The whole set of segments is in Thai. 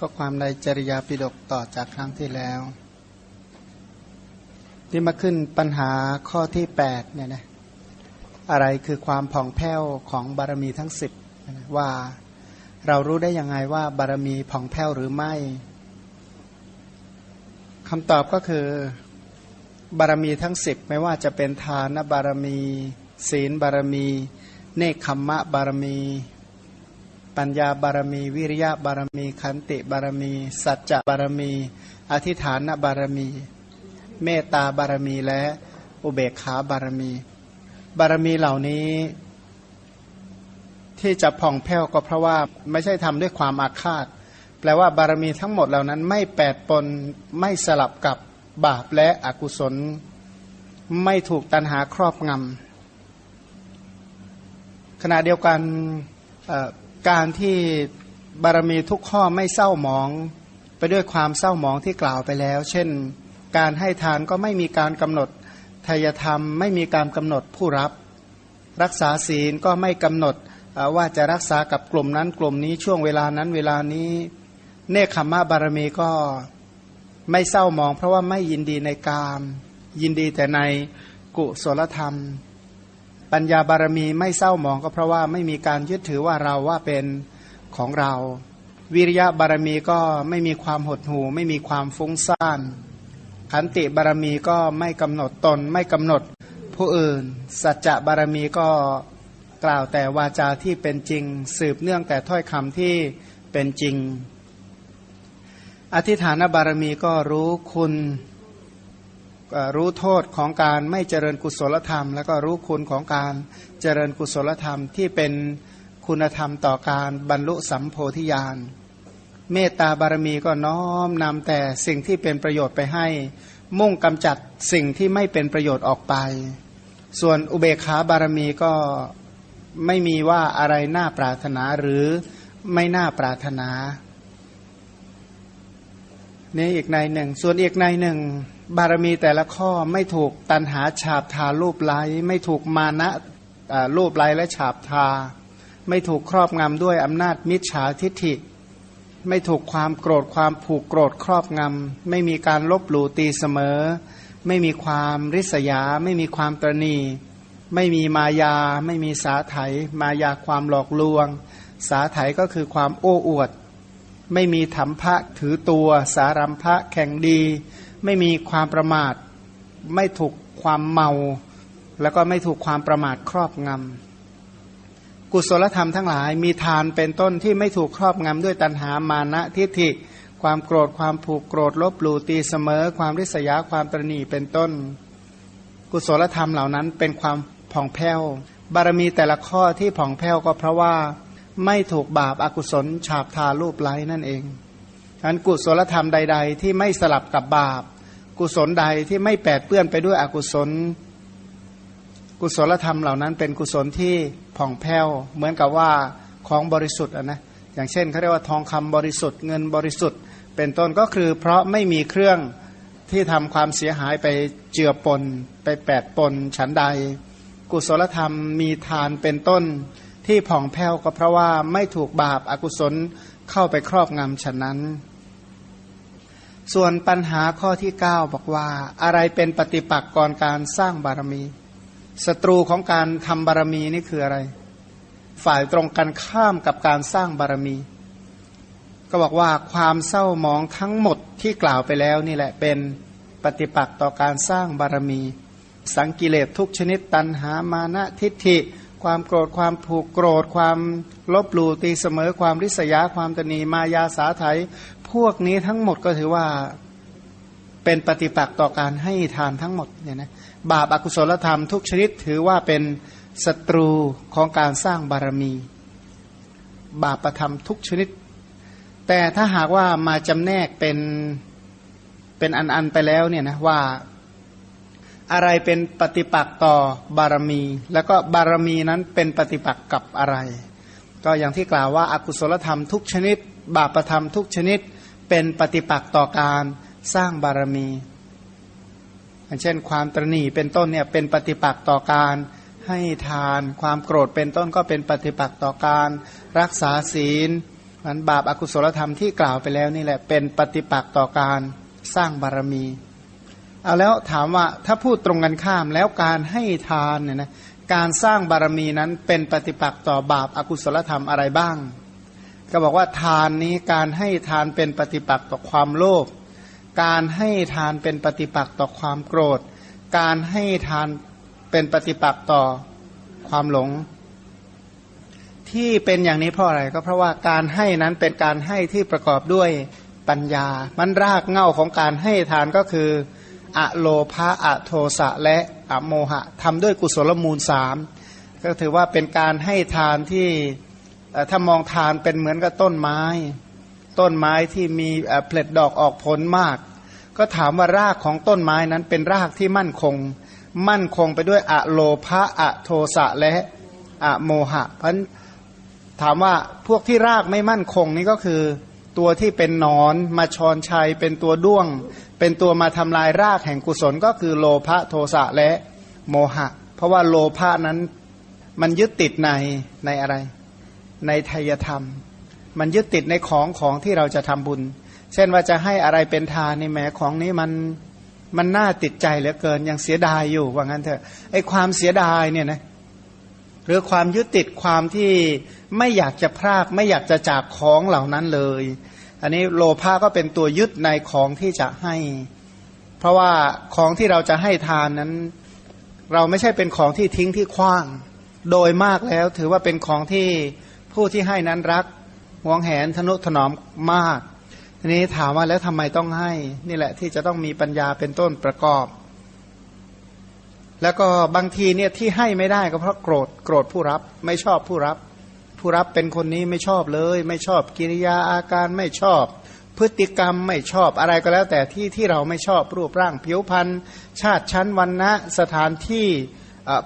ก็ความในจริยาปิฎกต่อจากครั้งที่แล้ว ที่มาขึ้นปัญหาข้อที่แปดเนี่ยนะอะไรคือความผ่องแผ้วของบารมีทั้งสิบว่าเรารู้ได้ยังไงว่าบารมีผ่องแผ้วหรือไม่คำตอบก็คือบารมีทั้งสิบไม่ว่าจะเป็นทานบารมี ศีลบารมี เนคขมมะบารมี ปัญญาบารมี วิริยะบารมี ขันติบารมี สัจจะบารมี อธิฐานบารมี เมตตาบารมีและอุเบกขาบารมี บารมีเหล่านี้ ที่จะผ่องแผ้วก็เพราะว่าไม่ใช่ทำด้วยความอาฆาต แปลว่าบารมีทั้งหมดเหล่านั้นไม่แปดปนไม่สลับกับบาปและอกุศล ไม่ถูกตันหาครอบงำขณะเดียวกัน การที่บารมีทุกข้อไม่เศร้าหมอง ไปด้วยความเศร้าหมองที่กล่าวไปแล้ว เช่น การให้ทานก็ไม่มีการกำหนดทายธรรม ไม่มีการกำหนดผู้รับ รักษาศีลก็ไม่กำหนดว่าจะรักษากับกลุ่มนั้นกลุ่มนี้ช่วงเวลานั้นเวลานี้ เนคขมะบารมีก็ไม่เศร้ามอง เพราะว่าไม่ยินดีในกาม ยินดีแต่ในกุศลธรรม ปัญญาบารมีไม่เศร้าหมองก็เพราะว่าไม่มีการยึดถือว่าเราว่าเป็นของเรา วิริยะบารมีก็ไม่มีความหดหู่ ไม่มีความฟุ้งซ่านขันติบารมีก็ไม่กำหนดตน ไม่กำหนดผู้อื่น สัจจะบารมีก็กล่าวแต่วาจาที่เป็นจริง สืบเนื่องแต่ถ้อยคำที่เป็นจริง อธิฐานบารมีก็รู้คุณ รู้โทษของการไม่เจริญกุศลธรรม แล้วก็รู้คุณของการเจริญกุศลธรรมที่เป็นคุณธรรมต่อการบรรลุสัมโพธิญาณเมตตาบารมีก็น้อมนำแต่สิ่งที่เป็นประโยชน์ไปให้ มุ่งกำจัดสิ่งที่ไม่เป็นประโยชน์ออกไป ส่วนอุเบกขาบารมีก็ไม่มีว่าอะไรน่าปรารถนาหรือไม่น่าปรารถนานี่อีกในหนึ่ง ส่วนอีกในหนึ่ง บารมีแต่ละข้อไม่ถูกตันหาฉาบทารูปไล้ไม่ถูกมานะรูปไล้และฉาบทา ไม่ถูกครอบงำด้วยอำนาจมิจฉาทิฐิ ไม่ถูกความโกรธความผูกโกรธครอบงำไม่มีการลบหลู่ตีเสมอ ไม่มีความริษยา ไม่มีความตรณีไม่มีมายา ไม่มีสาไถมายาความหลอกลวง สาไถก็คือความโอ้อวด ไม่มีธรรมะถือตัว สารัมภะแข่งดี ไม่มีความประมาท ไม่ถูกความเมา แล้วก็ไม่ถูกความประมาทครอบงำกุศลธรรมทั้งหลายมีทานเป็นต้นที่ไม่ถูกครอบงำด้วยตัณหามานะทิฏฐิความโกรธความผูกโกรธลบหลู่ตีเสมอ ความริษยาความตรณีเป็นต้น กุศลธรรมเหล่านั้นเป็นความผ่องแผ้ว บารมีแต่ละข้อที่ผ่องแผ้วก็เพราะว่าไม่ถูกบาปอากุศลฉาบทารูปไล้นั่นเองฉะนั้นกุศลธรรมใด ๆ ที่ไม่สลับกับบาป กุศลใดที่ไม่แปดเปื้อนไปด้วยอกุศล กุศลธรรมเหล่านั้น เป็นกุศลที่ผ่องแผ้วเหมือนกับว่าของบริสุทธิ์นะอย่างเช่นเขาเรียกว่าทองคำบริสุทธิ์เงินบริสุทธิ์ เป็นต้นก็คือ เพราะไม่มีเครื่องที่ทำความเสียหายไปเจือปน ไปแปดปนฉันใด กุศลธรรมมีทานเป็นต้นที่ผ่องแผ้วก็เพราะว่าไม่ถูกบาปอากุศลเข้าไปครอบงำฉะนั้น ส่วนปัญหาข้อที่ 9 บอกว่า อะไรเป็นปฏิปักษ์ก่อนการสร้างบารมีศัตรูของการทำบารมีนี่คืออะไร ฝ่ายตรงกันข้ามกับการสร้างบารมี ก็บอกว่าความเศร้าหมองทั้งหมดที่กล่าวไปแล้วนี่แหละเป็นปฏิปักษ์ต่อการสร้างบารมี สังกิเลสทุกชนิดตันหามานะทิฏฐิ ความโกรธความผูกโกรธ ความลบหลู่ตีเสมอความริษยาความตนีมายาสาไถ พวกนี้ทั้งหมดก็ถือว่าเป็นปฏิปักษ์ต่อการให้ทานทั้งหมดเนี่ยนะบาปอากุศลธรรมทุกชนิดถือว่าเป็นศัตรูของการสร้างบารมี บาปประธรรมทุกชนิด แต่ถ้าหากว่ามาจำแนกเป็นเป็นอันอันไปแล้วเนี่ยนะว่าอะไรเป็นปฏิปักษ์ต่อบารมี แล้วก็บารมีนั้นเป็นปฏิปักษ์กับอะไร ก็อย่างที่กล่าวว่าอากุศลธรรมทุกชนิด บาปประธรรมทุกชนิด เป็นปฏิปักษ์ต่อการสร้างบารมีอย่างเช่น ความตรณีเป็นต้นเนี่ยเป็นปฏิปักษ์ต่อการให้ทาน ความโกรธเป็นต้นก็เป็นปฏิปักษ์ต่อการรักษาศีลมันบาปอากุศลธรรมที่กล่าวไปแล้วนี่แหละเป็นปฏิปักษ์ต่อการสร้างบารมี เอาแล้วถามว่าถ้าพูดตรงกันข้ามแล้วการให้ทานเนี่ยนะการสร้างบารมีนั้นเป็นปฏิปักษ์ต่อบาปอากุศลธรรมอะไรบ้าง ก็บอกว่าทานนี้การให้ทานเป็นปฏิปักษ์ต่อความโลภการให้ทานเป็นปฏิปักษ์ต่อความโกรธ การให้ทานเป็นปฏิปักษ์ต่อความหลง ที่เป็นอย่างนี้เพราะอะไรก็เพราะว่าการให้นั้นเป็นการให้ที่ประกอบด้วยปัญญา มันรากเง่าของการให้ทานก็คืออะโลภะอะโทสะและอะโมหะทำด้วยกุศลมูลสามก็ถือว่าเป็นการให้ทานที่ ถ้ามองทานเป็นเหมือนกับต้นไม้ ต้นไม้ที่มีเผล็ดดอกออกผลมาก ก็ถามว่ารากของต้นไม้นั้นเป็นรากที่มั่นคง มั่นคงไปด้วยอะโลภะอะโทสะและอะโมหะเพราะถามว่าพวกที่รากไม่มั่นคงนี่ก็คือ ตัวที่เป็นนอนมาชอนชัย เป็นตัวด้วง เป็นตัวมาทำลายรากแห่งกุศลก็คือโลภะโทสะและโมหะ เพราะว่าโลภะนั้นมันยึดติดในในอะไร ในทายธรรม มันยึดติดในของของที่เราจะทำบุญ เช่นว่าจะให้อะไรเป็นทานในแม้ของนี้มันมันน่าติดใจเหลือเกินยังเสียดายอยู่ว่างั้นเถอะไอความเสียดายเนี่ยนะหรือความยึดติดความที่ไม่อยากจะพรากไม่อยากจะจากของเหล่านั้นเลย อันนี้โลภะก็เป็นตัวยึดในของที่จะให้ เพราะว่าของที่เราจะให้ทานนั้น เราไม่ใช่เป็นของที่ทิ้งที่คว้าง โดยมากแล้วถือว่าเป็นของที่ ผู้ที่ให้นั้นรักหวงแหนทนุถนอมมากทีนี้ถามว่าแล้วทำไมต้องให้ นี่แหละที่จะต้องมีปัญญาเป็นต้นประกอบ แล้วก็บางทีเนี่ยที่ให้ไม่ได้ก็เพราะโกรธโกรธผู้รับ ไม่ชอบผู้รับ ผู้รับเป็นคนนี้ไม่ชอบเลย ไม่ชอบกิริยาอาการไม่ชอบ พฤติกรรมไม่ชอบอะไรก็แล้ว แต่ที่ที่เราไม่ชอบรูปร่างผิวพรรณชาติชั้นวันนะสถานที่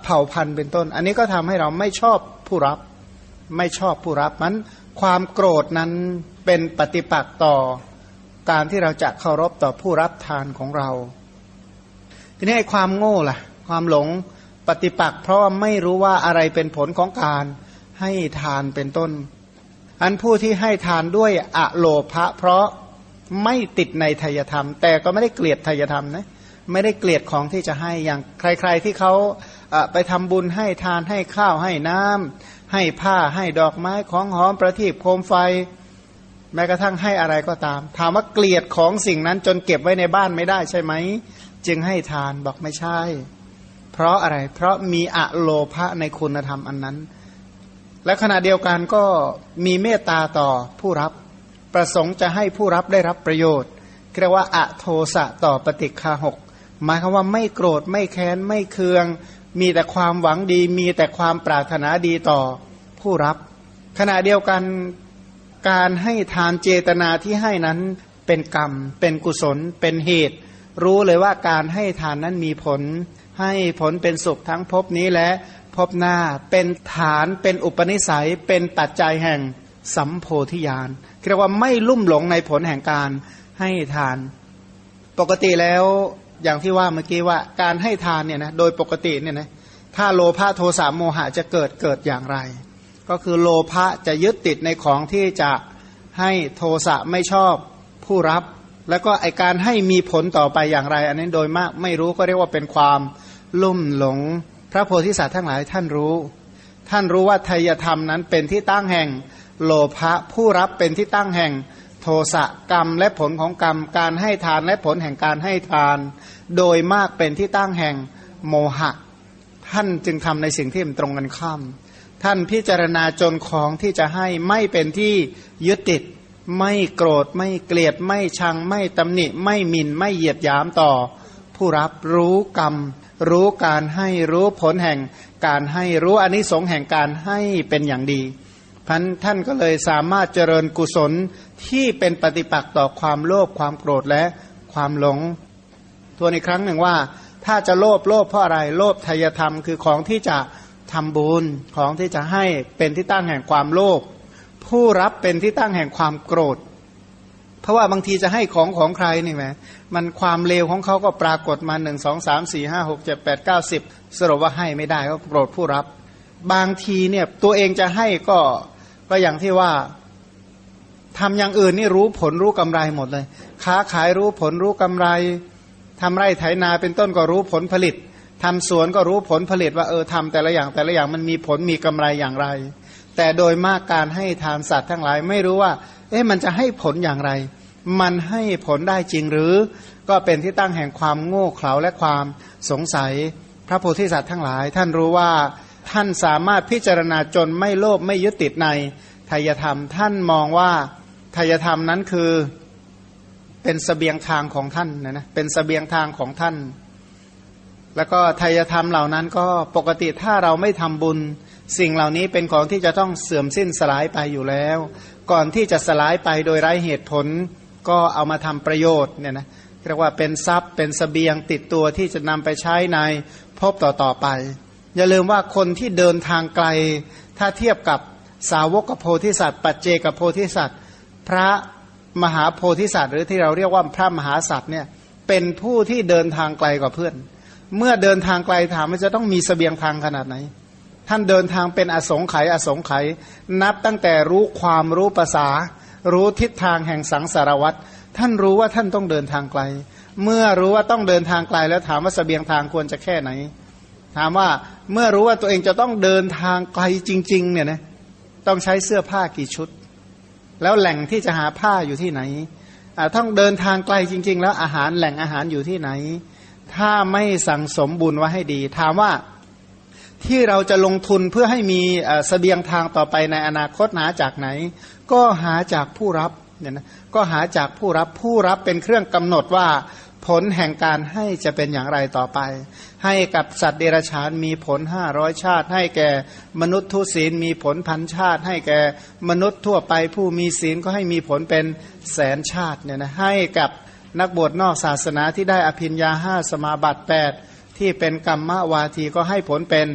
เผ่าพันธุ์เป็นต้น อันนี้ก็ทำให้เราไม่ชอบผู้รับ ไม่ชอบผู้รับมัน ความโกรธนั้นเป็นปฏิปักษ์ต่อการที่เราจะเคารพต่อผู้รับทานของเรา ทีนี้ไอ้ความโง่ล่ะ ความหลงปฏิปักษ์เพราะว่าไม่รู้ว่าอะไรเป็นผลของการให้ทานเป็นต้น อันผู้ที่ให้ทานด้วยอะโลภะเพราะไม่ติดในทายธรรม แต่ก็ไม่ได้เกลียดทายธรรมนะไม่ได้เกลียดของที่จะให้อย่างใคร ๆที่เขาไปทำบุญให้ทานให้ข้าวให้น้ำ ให้ผ้าให้ดอกไม้ของหอมประทีปโคมไฟ แม้กระทั่งให้อะไรก็ตาม ถามว่าเกลียดของสิ่งนั้นจนเก็บไว้ในบ้านไม่ได้ใช่ไหม จึงให้ทานบอกไม่ใช่ เพราะอะไร เพราะมีอะโลภะในคุณธรรมอันนั้น และขณะเดียวกันก็มีเมตตาต่อผู้รับ ประสงค์จะให้ผู้รับได้รับประโยชน์เรียกว่าอะโทสะต่อปฏิคาหกหมายความว่าไม่โกรธไม่แค้นไม่เคือง มีแต่ความหวังดี มีแต่ความปรารถนาดีต่อผู้รับ ขณะเดียวกันการให้ทานเจตนาที่ให้นั้นเป็นกรรม เป็นกุศล เป็นเหตุ รู้เลยว่าการให้ทานนั้นมีผล ให้ผลเป็นสุขทั้งภพนี้และภพหน้าเป็นฐานเป็นอุปนิสัย เป็นปัจจัยแห่งสัมโพธิญาณเรียกว่าไม่ลุ่มหลงในผลแห่งการให้ทาน ปกติแล้ว อย่างที่ว่าเมื่อกี้ว่าการให้ทานเนี่ยนะโดยปกติเนี่ยนะถ้าโลภะโทสะโมหะจะเกิดเกิดอย่างไร ก็คือโลภะจะยึดติดในของที่จะให้โทสะไม่ชอบผู้รับ แล้วก็ไอการให้มีผลต่อไปอย่างไร อันนี้โดยมากไม่รู้ก็เรียกว่าเป็นความลุ่มหลง พระโพธิสัตว์ทั้งหลายท่านรู้ ท่านรู้ว่าทายธรรมนั้นเป็นที่ตั้งแห่ง โลภะผู้รับเป็นที่ตั้งแห่ง โทสะกรรมและผลของกรรม การให้ทานและผลแห่งการให้ทาน โดยมากเป็นที่ตั้งแห่งโมหะ ท่านจึงทำในสิ่งที่มันตรงกันข้าม ท่านพิจารณาจนของที่จะให้ไม่เป็นที่ยึดติด ไม่โกรธไม่เกลียดไม่ชังไม่ตำหนิไม่หมินไม่เหยียดยามต่อ ผู้รับรู้กรรม รู้การให้รู้ผลแห่งการให้รู้อนิสงส์แห่งการให้เป็นอย่างดี พันท่านก็เลยสามารถเจริญกุศลที่เป็นปฏิปักษ์ต่อความโลภความโกรธและความหลงทวนอีกครั้งหนึ่งว่า ถ้าจะโลภโลภเพราะอะไรโลภทายธรรมคือของที่จะทำบุญของที่จะให้เป็นที่ตั้งแห่งความโลภผู้รับเป็นที่ตั้งแห่งความโกรธ เพราะว่าบางทีจะให้ของของใครนี่ไหมมันความเลวของเขาก็ปรากฏมาหนึ่งสองสามสี่ห้าหกเจ็ดแปดเก้าสิบสรุปว่าให้ไม่ได้ก็โกรธผู้รับ บางทีเนี่ยตัวเองจะให้ก็ ก็อย่างที่ว่าทำอย่างอื่นนี่รู้ผลรู้กำไรหมดเลย ค้าขายรู้ผลรู้กำไรทำไร่ไถนาเป็นต้นก็รู้ผลผลิตทำสวนก็รู้ผลผลิตว่าเออทำแต่ละอย่างแต่ละอย่างมันมีผลมีกำไรอย่างไร แต่โดยมากการให้ทานสัตว์ทั้งหลายไม่รู้ว่า เอ๊ะมันจะให้ผลอย่างไร มันให้ผลได้จริงหรือ ก็เป็นที่ตั้งแห่งความโง่เขลาและความสงสัย พระโพธิสัตว์ทั้งหลาย ท่านรู้ว่า ท่านสามารถพิจารณาจนไม่โลภไม่ยึดติดในทายธรรม ท่านมองว่าทายธรรมนั้นคือเป็นสเสบียงทางของท่านนะนะเป็นสเสบียงทางของท่าน แล้วก็ทายธรรมเหล่านั้นก็ปกติถ้าเราไม่ทำบุญ สิ่งเหล่านี้เป็นของที่จะต้องเสื่อมสิ้นสลายไปอยู่แล้ว ก่อนที่จะสลายไปโดยไร้เหตุผล ก็เอามาทำประโยชน์เนี่ยนะเรียกว่าเป็นทรัพย์เป็นสเสบียงติดตัวที่จะนำไปใช้ในพบต่อๆไป อย่าลืมว่าคนที่เดินทางไกล ถ้าเทียบกับสาวกโพธิสัตว์ ปัจเจกโพธิสัตว์ พระมหาโพธิสัตว์ หรือที่เราเรียกว่าพระมหาสัตว์เนี่ยเป็นผู้ที่เดินทางไกลกว่าเพื่อน เมื่อเดินทางไกลถามว่าจะต้องมีสเสบียงทางขนาดไหน ท่านเดินทางเป็นอสงไขยอสงไขยนับตั้งแต่รู้ความรู้ภาษา รู้ทิศทางแห่งสังสารวัตรท่านรู้ว่าท่านต้องเดินทางไกล เมื่อรู้ว่าต้องเดินทางไกลแล้วถามว่าสเสบียงทางควรจะแค่ไหน ถามว่าเมื่อรู้ว่าตัวเองจะต้องเดินทางไกลจริง ๆ เนี่ยนะต้องใช้เสื้อผ้ากี่ชุด แล้วแหล่งที่จะหาผ้าอยู่ที่ไหนต้องเดินทางไกลจริง ๆ แล้วอาหารแหล่งอาหารอยู่ที่ไหน ถ้าไม่สั่งสมบุญไว้ให้ดี ถามว่าที่เราจะลงทุนเพื่อให้มีเสบียงทางต่อไปในอนาคตหาจากไหน ก็หาจากผู้รับเนี่ยนะก็หาจากผู้รับผู้รับเป็นเครื่องกำหนดว่า ผลแห่งการให้จะเป็นอย่างไรต่อไป ให้กับสัตว์เดรัจฉานมีผลห้าร้อยชาติ ให้แก่มนุษย์ทุศีลมีผลพันชาติ ให้แก่มนุษย์ทั่วไปผู้มีศีลก็ให้มีผลเป็นแสนชาติเนี่ยนะให้กับนักบวชนอกศาสนาที่ได้อภิญญาห้าสมาบัติแปดที่เป็นกรรมวาทีก็ให้ผลเป็น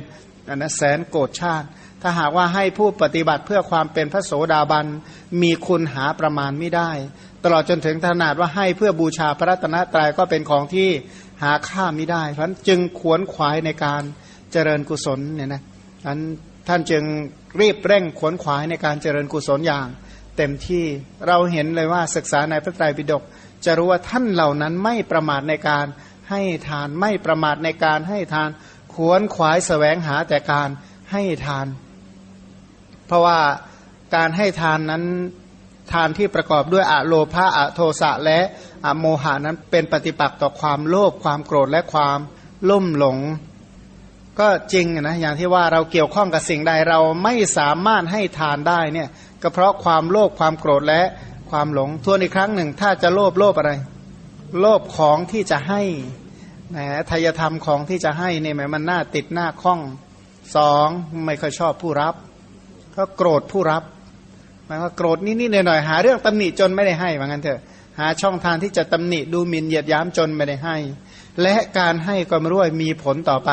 อันนะแสนโกรชาติ ถ้าหากว่าให้ผู้ปฏิบัติเพื่อความเป็นพระโสดาบัน มีคุณหาประมาณไม่ได้ ตลอดจนถึงขนาดว่าให้เพื่อบูชาพระรัตนตรัยก็เป็นของที่หาค่าไม่ได้ เพราะนั้นจึงขวนขวายในการเจริญกุศลเนี่ยนะนั้นท่านจึงรีบเร่งขวนขวายในการเจริญกุศลอย่าง เต็มที่เราเห็นเลยว่าศึกษาในพระไตรปิฎกจะรู้ว่าท่านเหล่านั้นไม่ประมาทในการให้ทานไม่ประมาทในการให้ทาน ขวนขวายสแสวงหาแต่การให้ทาน เพราะว่าการให้ทานนั้นทานที่ประกอบด้วยอะโลภะอะโทสะและอะโมหานั้นเป็นปฏิปักษ์ต่อความโลภความโกรธและความลุ่มหลง ก็จริงนะอย่างที่ว่าเราเกี่ยวข้องกับสิ่งใดเราไม่สามารถให้ทานได้เนี่ยก็เพราะความโลภความโกรธและความหลงทวนอีกครั้งหนึ่ง ถ้าจะโลภโลภอะไร โลภของที่จะให้แหมทายธรรมของที่จะให้เนี่ยมันน่าติดหน้าคล้องสองไม่ค่อยชอบผู้รับ ก็โกรธผู้รับหมายว่าโกรธนิดๆหน่อยๆหาเรื่องตำหนิจนไม่ได้ให้ว่างั้นเถอะหาช่องทางที่จะตำหนิดูหมิ่นเหยียดย้ำจนไม่ได้ให้ และการให้ก็ไม่รู้มีผลต่อไป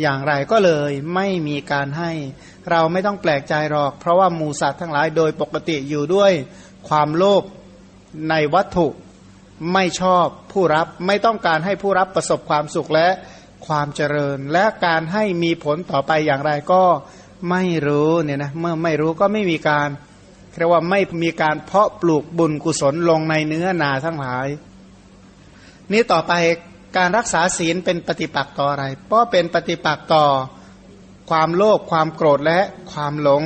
อย่างไรก็เลยไม่มีการให้ เราไม่ต้องแปลกใจหรอก เพราะว่ามูสัตว์ทั้งหลายโดยปกติอยู่ด้วยความโลภในวัตถุไม่ชอบผู้รับไม่ต้องการให้ผู้รับประสบความสุขและความเจริญ และการให้มีผลต่อไปอย่างไรก็ ไม่รู้เนี่ยนะเมื่อไม่รู้ก็ไม่มีการเรียกว่าไม่มีการเพาะปลูกบุญกุศลลงในเนื้อนาทั้งหลาย นี้ต่อไปการรักษาศีลเป็นปฏิปักษ์ต่ออะไร เพราะเป็นปฏิปักษ์ต่อความโลภความโกรธและความหลง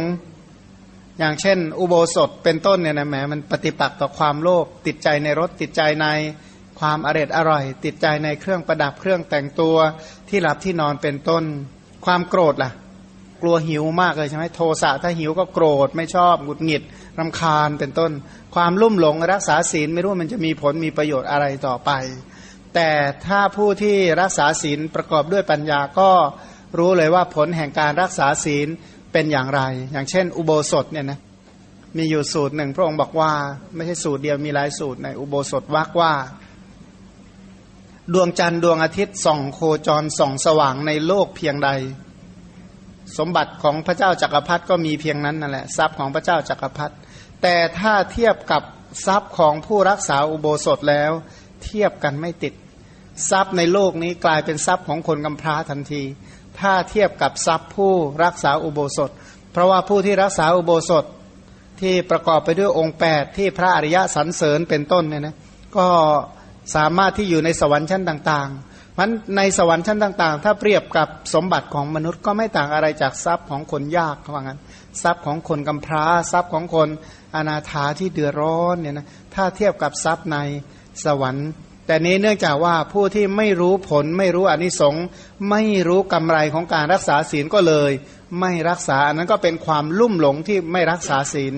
อย่างเช่น อุโบสถเป็นต้นเนี่ยนะแหมมันปฏิปักษ์ต่อความโลภติดใจในรถติดใจในความอร็ดอร่อย ติดใจในเครื่องประดับเครื่องแต่งตัวที่หลับที่นอนเป็นต้น ความโกรธล่ะ กลัวหิวมากเลยใช่ไหมโทสะถ้าหิวก็โกรธไม่ชอบหงุดหงิดรำคาญเป็นต้น ความลุ่มหลงรักษาศีลไม่รู้มันจะมีผลมีประโยชน์อะไรต่อไป แต่ถ้าผู้ที่รักษาศีลประกอบด้วยปัญญาก็รู้เลยว่าผลแห่งการรักษาศีลเป็นอย่างไร อย่างเช่น อุโบสถเนี่ยนะมีอยู่สูตรหนึ่งพระองค์บอกว่า ไม่ใช่สูตรเดียวมีหลายสูตรในอุโบสถวักว่า ดวงจันทร์ดวงอาทิตย์ส่องโคจรส่องสว่างในโลกเพียงใด สมบัติของพระเจ้าจักรพรรดิก็มีเพียงนั้นนั่นแหละทรัพย์ของพระเจ้าจักรพรรดิแต่ถ้าเทียบกับทรัพย์ของผู้รักษาอุโบสถแล้ว เทียบกันไม่ติด ทรัพย์ในโลกนี้กลายเป็นทรัพย์ของคนกำพร้าทันที ถ้าเทียบกับทรัพย์ผู้รักษาอุโบสถ เพราะว่าผู้ที่รักษาอุโบสถที่ประกอบไปด้วยองค์ 8 ที่พระอริยะสรรเสริญเป็นต้นเนี่ยนะก็สามารถที่อยู่ในสวรรค์ชั้นต่างๆ มันในสวรรค์ชั้นต่าง ๆ ถ้าเปรียบกับสมบัติของมนุษย์ก็ไม่ต่างอะไรจากทรัพย์ของคนยากเขาว่างั้น ทรัพย์ของคนกำพร้า ทรัพย์ของคนอนาถาที่เดือดร้อนเนี่ยนะถ้าเทียบกับทรัพย์ในสวรรค์ แต่นี้เนื่องจากว่าผู้ที่ไม่รู้ผลไม่รู้อนิสงส์ไม่รู้กำไรของการรักษาศีลก็เลย ไม่รักษาอันนั้นก็เป็นความลุ่มหลงที่ไม่รักษาศีล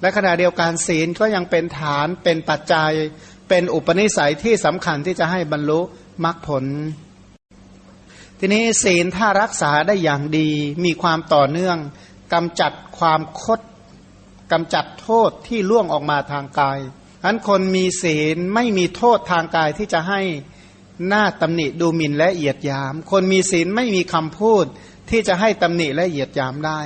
และขณะเดียวกันศีลก็ยังเป็นฐานเป็นปัจจัย เป็นอุปนิสัยที่สำคัญที่จะให้บรรลุ มรรคผล ทีนี้ศีลถ้ารักษาได้อย่างดี มีความต่อเนื่องกำจัดความคดกำจัดโทษที่ล่วงออกมาทางกายอันคนมีศีลไม่มีโทษทางกายที่จะให้หน้าตำหนิดูหมิ่นและเหยียดยาม คนมีศีลไม่มีคำพูดที่จะให้ตำหนิและเหยียดยามได้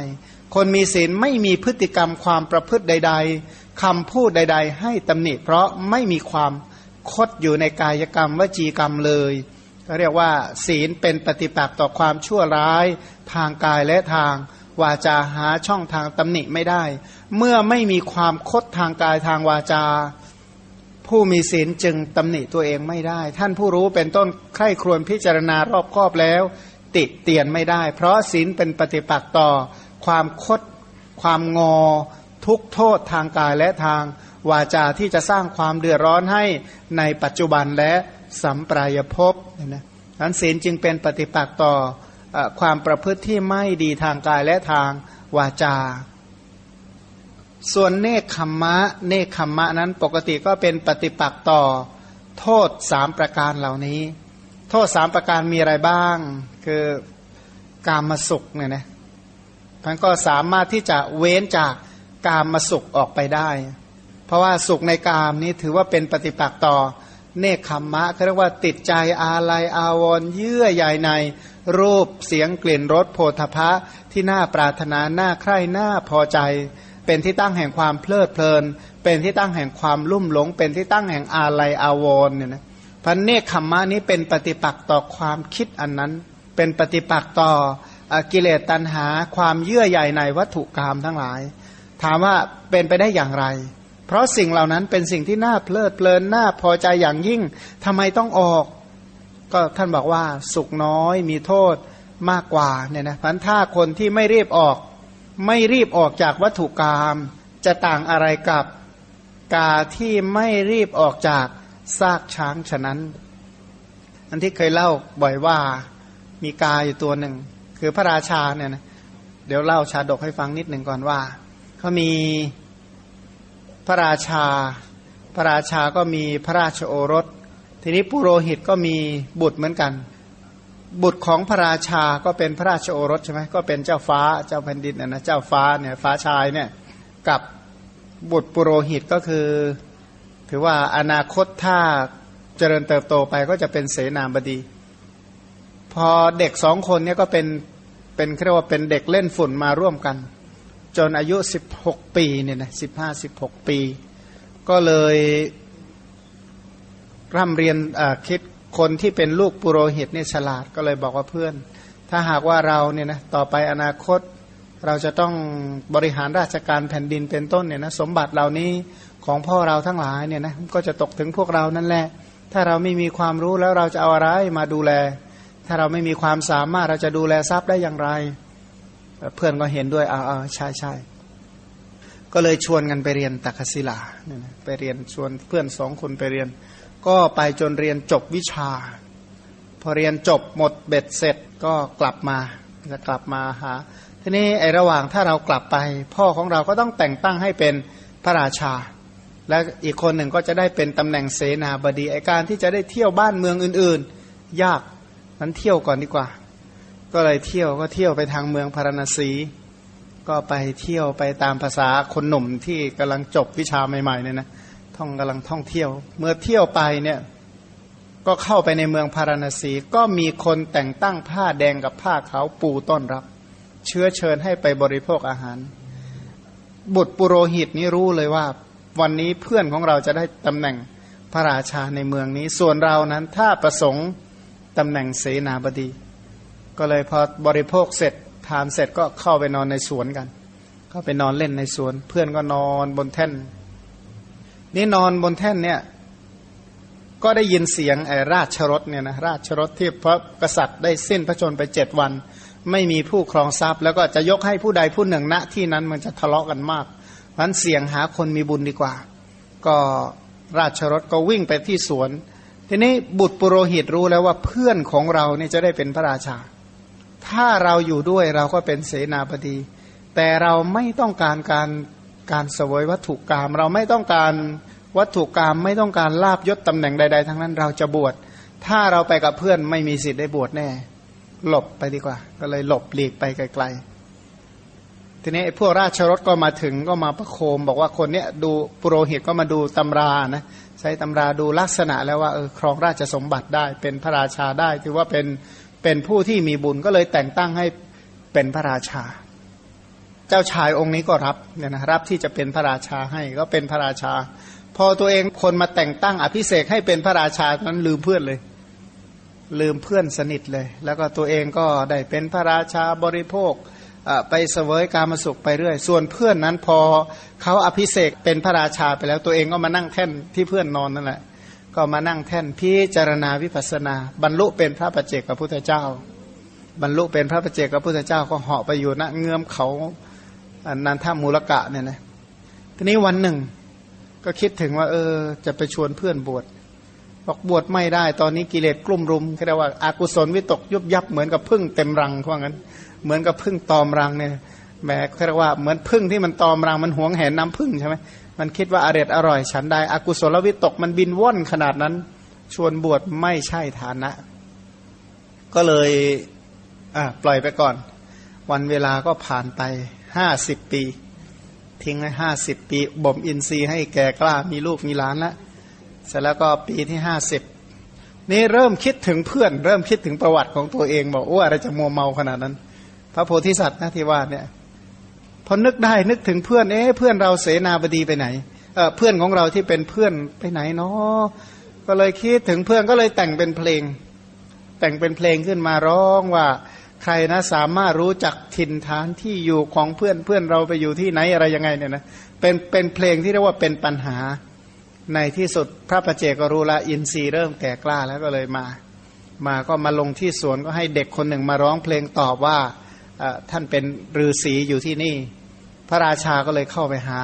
คนมีศีลไม่มีพฤติกรรมความประพฤติใด ๆคำพูดใด ๆ ให้ตำหนิเพราะไม่มีความ คดอยู่ในกายกรรมวจีกรรมเลยก็เรียกว่า ศีลเป็นปฏิปักษ์ต่อความชั่วร้ายทางกายและทางวาจาหาช่องทางตำหนิไม่ได้ เมื่อไม่มีความคดทางกายทางวาจา ผู้มีศีลจึงตำหนิตัวเองไม่ได้ ท่านผู้รู้เป็นต้นใคร่ครวญพิจารณารอบครอบแล้ว ติเตียนไม่ได้ เพราะศีลเป็นปฏิปักษ์ต่อความคด ความงอ ทุกโทษทางกายและทาง วาจาที่จะสร้างความเดือดร้อนให้ในปัจจุบันและสัมปรายภพนะนั้นศีลจึงเป็นปฏิปักษ์ต่อความประพฤติที่ไม่ดีทางกายและทางวาจา ส่วนเนคขมมะ เนคขมมะนั้นปกติก็เป็นปฏิปักษ์ต่อโทษสามประการเหล่านี้ โทษสามประการมีอะไรบ้าง คือกามมาสุขเนี่ยนะท่านก็สามารถที่จะเว้นจากกามมาสุขออกไปได้ เพราะว่าสุขในกามนี้ถือว่าเป็นปฏิปักษ์ต่อ เนคขมมะเขาเรียกว่าติดใจอาลัยอาวรณ์เยื่อใยใน รูปเสียงกลิ่นรสโพธพะที่น่าปรารถนาน่าใคร่น่าพอใจ เป็นที่ตั้งแห่งความเพลิดเพลิน เป็นที่ตั้งแห่งความลุ่มหลง เป็นที่ตั้งแห่งอาลัยอาวรณ์เนี่ยนะพันเนคขมมะนี้เป็นปฏิปักษ์ต่อความคิดอันนั้น เป็นปฏิปักษ์ต่อกิเลสตัณหา ความเยื่อใยในวัตถุกรรมทั้งหลาย ถามว่าเป็นไปได้อย่างไร ราะสิ่งเหล่านั้นเป็นสิ่งที่น่าเพลิดเพลินน่าพอใจอย่างยิ่งทำไมต้องออก ก็ท่านบอกว่าสุขน้อยมีโทษมากกว่าเนี่ยนะพันถ้าคนที่ไม่รีบออก ไม่รีบออกจากวัตถุกรรมจะต่างอะไรกับกาที่ไม่รีบออกจากซากช้างฉะนั้น อันที่เคยเล่าบ่อยว่ามีกาอยู่ตัวหนึ่ง คือพระราชาเนี่ยนะเดี๋ยวเล่าชาดกให้ฟังนิดหนึ่งก่อนว่าเขามี พระราชา พระราชาก็มีพระราชโอรส ทีนี้ปุโรหิตก็มีบุตรเหมือนกัน บุตรของพระราชาก็เป็นพระราชโอรสใช่ไหมก็เป็นเจ้าฟ้าเจ้าแผ่นดินนะเจ้าฟ้าเนี่ยฟ้าชายเนี่ยกับบุตรปุโรหิตก็คือ ถือว่าอนาคตถ้าเจริญเติบโตไปก็จะเป็นเสนาบดี พอเด็กสองคนเนี่ยก็เป็นเป็นเรียกว่าเป็นเด็กเล่นฝุ่นมาร่วมกัน จนอายุสิบหกปีเนี่ยนะสิบห้าสิบหกปี ก็เลยร่ำเรียนคิดคนที่เป็นลูกปุโรหิตเนี่ยฉลาดก็เลยบอกว่าเพื่อน ถ้าหากว่าเราเนี่ยนะต่อไปอนาคตเราจะต้องบริหารราชการแผ่นดินเป็นต้นเนี่ยนะสมบัติเหล่านี้ของพ่อเราทั้งหลายเนี่ยนะก็จะตกถึงพวกเรานั่นแหละ ถ้าเราไม่มีความรู้แล้วเราจะเอาอะไรมาดูแล ถ้าเราไม่มีความสามารถเราจะดูแลทรัพย์ได้อย่างไร เพื่อนก็เห็นด้วยอ่าใช่ใช่ก็เลยชวนกันไปเรียนตักศิลาเนี่ยนะไปเรียนชวนเพื่อนสองคนไปเรียน ก็ไปจนเรียนจบวิชา พอเรียนจบหมดเบ็ดเสร็จก็กลับมาจะกลับมาหาทีนี้ไอระหว่างถ้าเรากลับไป พ่อของเราก็ต้องแต่งตั้งให้เป็นพระราชา และอีกคนหนึ่งก็จะได้เป็นตำแหน่งเสนาบดีไอการที่จะได้เที่ยวบ้านเมืองอื่นๆ ยากนั้นเที่ยวก่อนดีกว่า ก็เลยเที่ยวก็เที่ยวไปทางเมืองพาราณสี ก็ไปเที่ยวไปตามภาษาคนหนุ่มที่กำลังจบวิชาใหม่ๆเนี่ยนะท่องกำลังท่องเที่ยว เมื่อเที่ยวไปเนี่ยก็เข้าไปในเมืองพาราณสี ก็มีคนแต่งตั้งผ้าแดงกับผ้าขาวปูต้อนรับ เชื้อเชิญให้ไปบริโภคอาหาร บุตรปุโรหิตนี้รู้เลยว่า วันนี้เพื่อนของเราจะได้ตำแหน่งพระราชาในเมืองนี้ ส่วนเรานั้นถ้าประสงค์ตำแหน่งเสนาบดี ก็เลยพอบริโภคเสร็จทานเสร็จก็เข้าไปนอนในสวนกันก็ไปนอนเล่นในสวน เพื่อนก็นอนบนแท่น นี่นอนบนแท่นเนี่ย ก็ได้ยินเสียงไอ้ราชรถเนี่ยนะราชรถที่พระกษัตริย์ได้สิ้นพระชนไปเจ็ดวัน ไม่มีผู้ครองทรัพย์ แล้วก็จะยกให้ผู้ใดผู้หนึ่งณที่นั้นมันจะทะเลาะกันมากนั้นเสียงหาคนมีบุญดีกว่า ก็ราชรถก็วิ่งไปที่สวน ทีนี้บุตรปุโรหิตรู้แล้วว่าเพื่อนของเราเนี่ยจะได้เป็นพระราชา ถ้าเราอยู่ด้วยเราก็เป็นเสนาบดี แต่เราไม่ต้องการการการสวยวัตถุกรรมเราไม่ต้องการวัตถุกรรมไม่ต้องการลาบยศตำแหน่งใด ๆ ทั้งนั้นเราจะบวชถ้าเราไปกับเพื่อนไม่มีสิทธิ์ได้บวชแน่ หลบไปดีกว่า ก็เลยหลบหลีกไปไกลๆทีนี้พวกราชรถก็มาถึงก็มาประโคม บอกว่าคนเนี้ยดูปุโรหิตก็มาดูตำรานะใช้ตำราดูลักษณะแล้วว่าเออครองราชสมบัติได้เป็นพระราชาได้ ถือว่าเป็น เป็นผู้ที่มีบุญก็เลยแต่งตั้งให้เป็นพระราชา เจ้าชายองค์นี้ก็รับเนี่ยนะรับที่จะเป็นพระราชาให้ก็เป็นพระราชา พอตัวเองคนมาแต่งตั้งอภิเษกให้เป็นพระราชานั้นลืมเพื่อนเลย ลืมเพื่อนสนิทเลย แล้วก็ตัวเองก็ได้เป็นพระราชาบริโภคไปเสวยการมาสุขไปเรื่อย ส่วนเพื่อนนั้นพอเขาอภิเษกเป็นพระราชาไปแล้วตัวเองก็มานั่งแท่นที่เพื่อนนอนนั่นแหละ ก็มานั่งแท่นพิจารณาวิปัสนา บรรลุเป็นพระปัจเจกพระพุทธเจ้า บรรลุเป็นพระปัจเจกพระพุทธเจ้าก็เหาะไปอยู่ณเงื้อมเขานันทมูลกะเนี่ยนะทีนี้วันหนึ่ง ก็คิดถึงว่า เออ จะไปชวนเพื่อนบวชบอกบวชไม่ได้ตอนนี้กิเลสกลุ่มรุมเรียกว่าอากุศลวิตกยุบยับเหมือนกับพึ่งเต็มรังเพราะงั้น เหมือนกับพึ่งตอมรังเนี่ยแหมเรียกว่าเหมือนพึ่งที่มันตอมรังมันหวงแหนน้ำพึ่งใช่ไหม มันคิดว่าอร่อยอร่อยฉันได้อากุศลวิตกมันบินว่อนขนาดนั้น ชวนบวชไม่ใช่ฐานะ ก็เลยอ่าปล่อยไปก่อน วันเวลาก็ผ่านไปห้าสิบปี ทิ้งไว้ห้าสิบปีบ่มอินทรีย์ให้แก่กล้ามีลูกมีหลานแล้วเสร็จแล้วก็ปีที่ห้าสิบนี่เริ่มคิดถึงเพื่อน เริ่มคิดถึงประวัติของตัวเอง บอกโอ้อะไรจะมัวเมาขนาดนั้น พระโพธิสัตว์นะที่ว่าเนี่ย พอนึกได้นึกถึงเพื่อนเอ๊ะเพื่อนเราเสนาบดีไปไหนเออเพื่อนของเราที่เป็นเพื่อนไปไหนเนาะก็เลยคิดถึงเพื่อนก็เลยแต่งเป็นเพลง แต่งเป็นเพลงขึ้นมาร้องว่า ใครนะสามารถรู้จักถิ่นฐานที่อยู่ของเพื่อนเพื่อนเราไปอยู่ที่ไหนอะไรยังไงเนี่ยนะเป็นเป็นเพลงที่เรียกว่าเป็นปัญหาในที่สุดพระประเจก็รู้ละอินทรีย์เริ่มแก่กล้าแล้วก็เลยมา มาก็มาลงที่สวนก็ให้เด็กคนหนึ่งมาร้องเพลงตอบว่า ท่านเป็นฤาษีอยู่ที่นี่ พระราชาก็เลยเข้าไปหา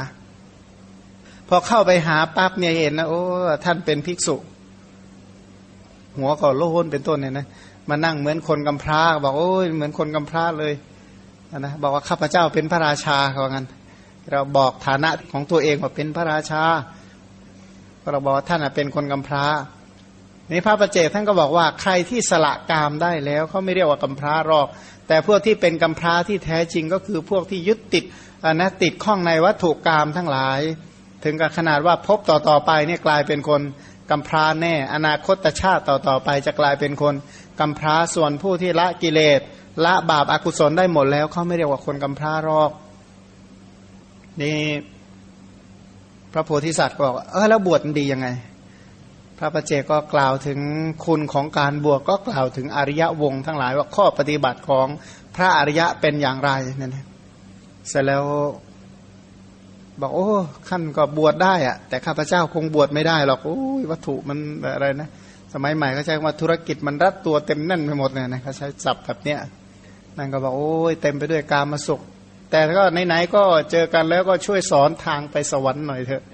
พอเข้าไปหาปั๊บเนี่ยเห็นนะโอ้ท่านเป็นภิกษุ หัวก็โล้นเป็นต้นเนี่ยนะมานั่งเหมือนคนกำพร้าบอกโอ้ยเหมือนคนกำพร้าเลยนะบอกว่าข้าพเจ้าเป็นพระราชาเขางั้น เราบอกฐานะของตัวเองว่าเป็นพระราชาเราบอกท่านเป็นคนกำพร้านี่พระประเจกท่านก็บอกว่าใครที่สละกามได้แล้วเขาไม่เรียกว่ากำพร้าหรอก แต่พวกที่เป็นกำพร้าที่แท้จริงก็คือพวกที่ยึดติดนะติดข้องในวัตถุกรรมทั้งหลาย ถึงกับขนาดว่าพบต่อต่อไปเนี่ยกลายเป็นคนกำพร้าแน่ อนาคตชาติต่อต่อไปจะกลายเป็นคนกำพร้าส่วนผู้ที่ละกิเลสละบาปอากุศลได้หมดแล้วเขาไม่เรียกว่าคนกำพร้าหรอกนี่พระโพธิสัตว์ก็บอกเออแล้วบวชดียังไง พระประเจก็กล่าวถึงคุณของการบวชก็กล่าวถึงอริยวงทั้งหลายว่าข้อปฏิบัติของพระอริยะเป็นอย่างไรนั่นเสร็จแล้วบอกโอ้ขั้นก็บวชได้อะแต่ข้าพเจ้าคงบวชไม่ได้หรอกโอ้ยวัตถุมันอะไรนะสมัยใหม่เขาใช้ว่าธุรกิจมันรัดตัวเต็มแน่นไปหมดเลยนะเขาใช้ศัพท์แบบเนี้ยนั่นก็บอกโอ้ยเต็มไปด้วยการมาสุข แต่ก็ไหนๆก็เจอกันแล้วก็ช่วยสอนทางไปสวรรค์หน่อยเถอะ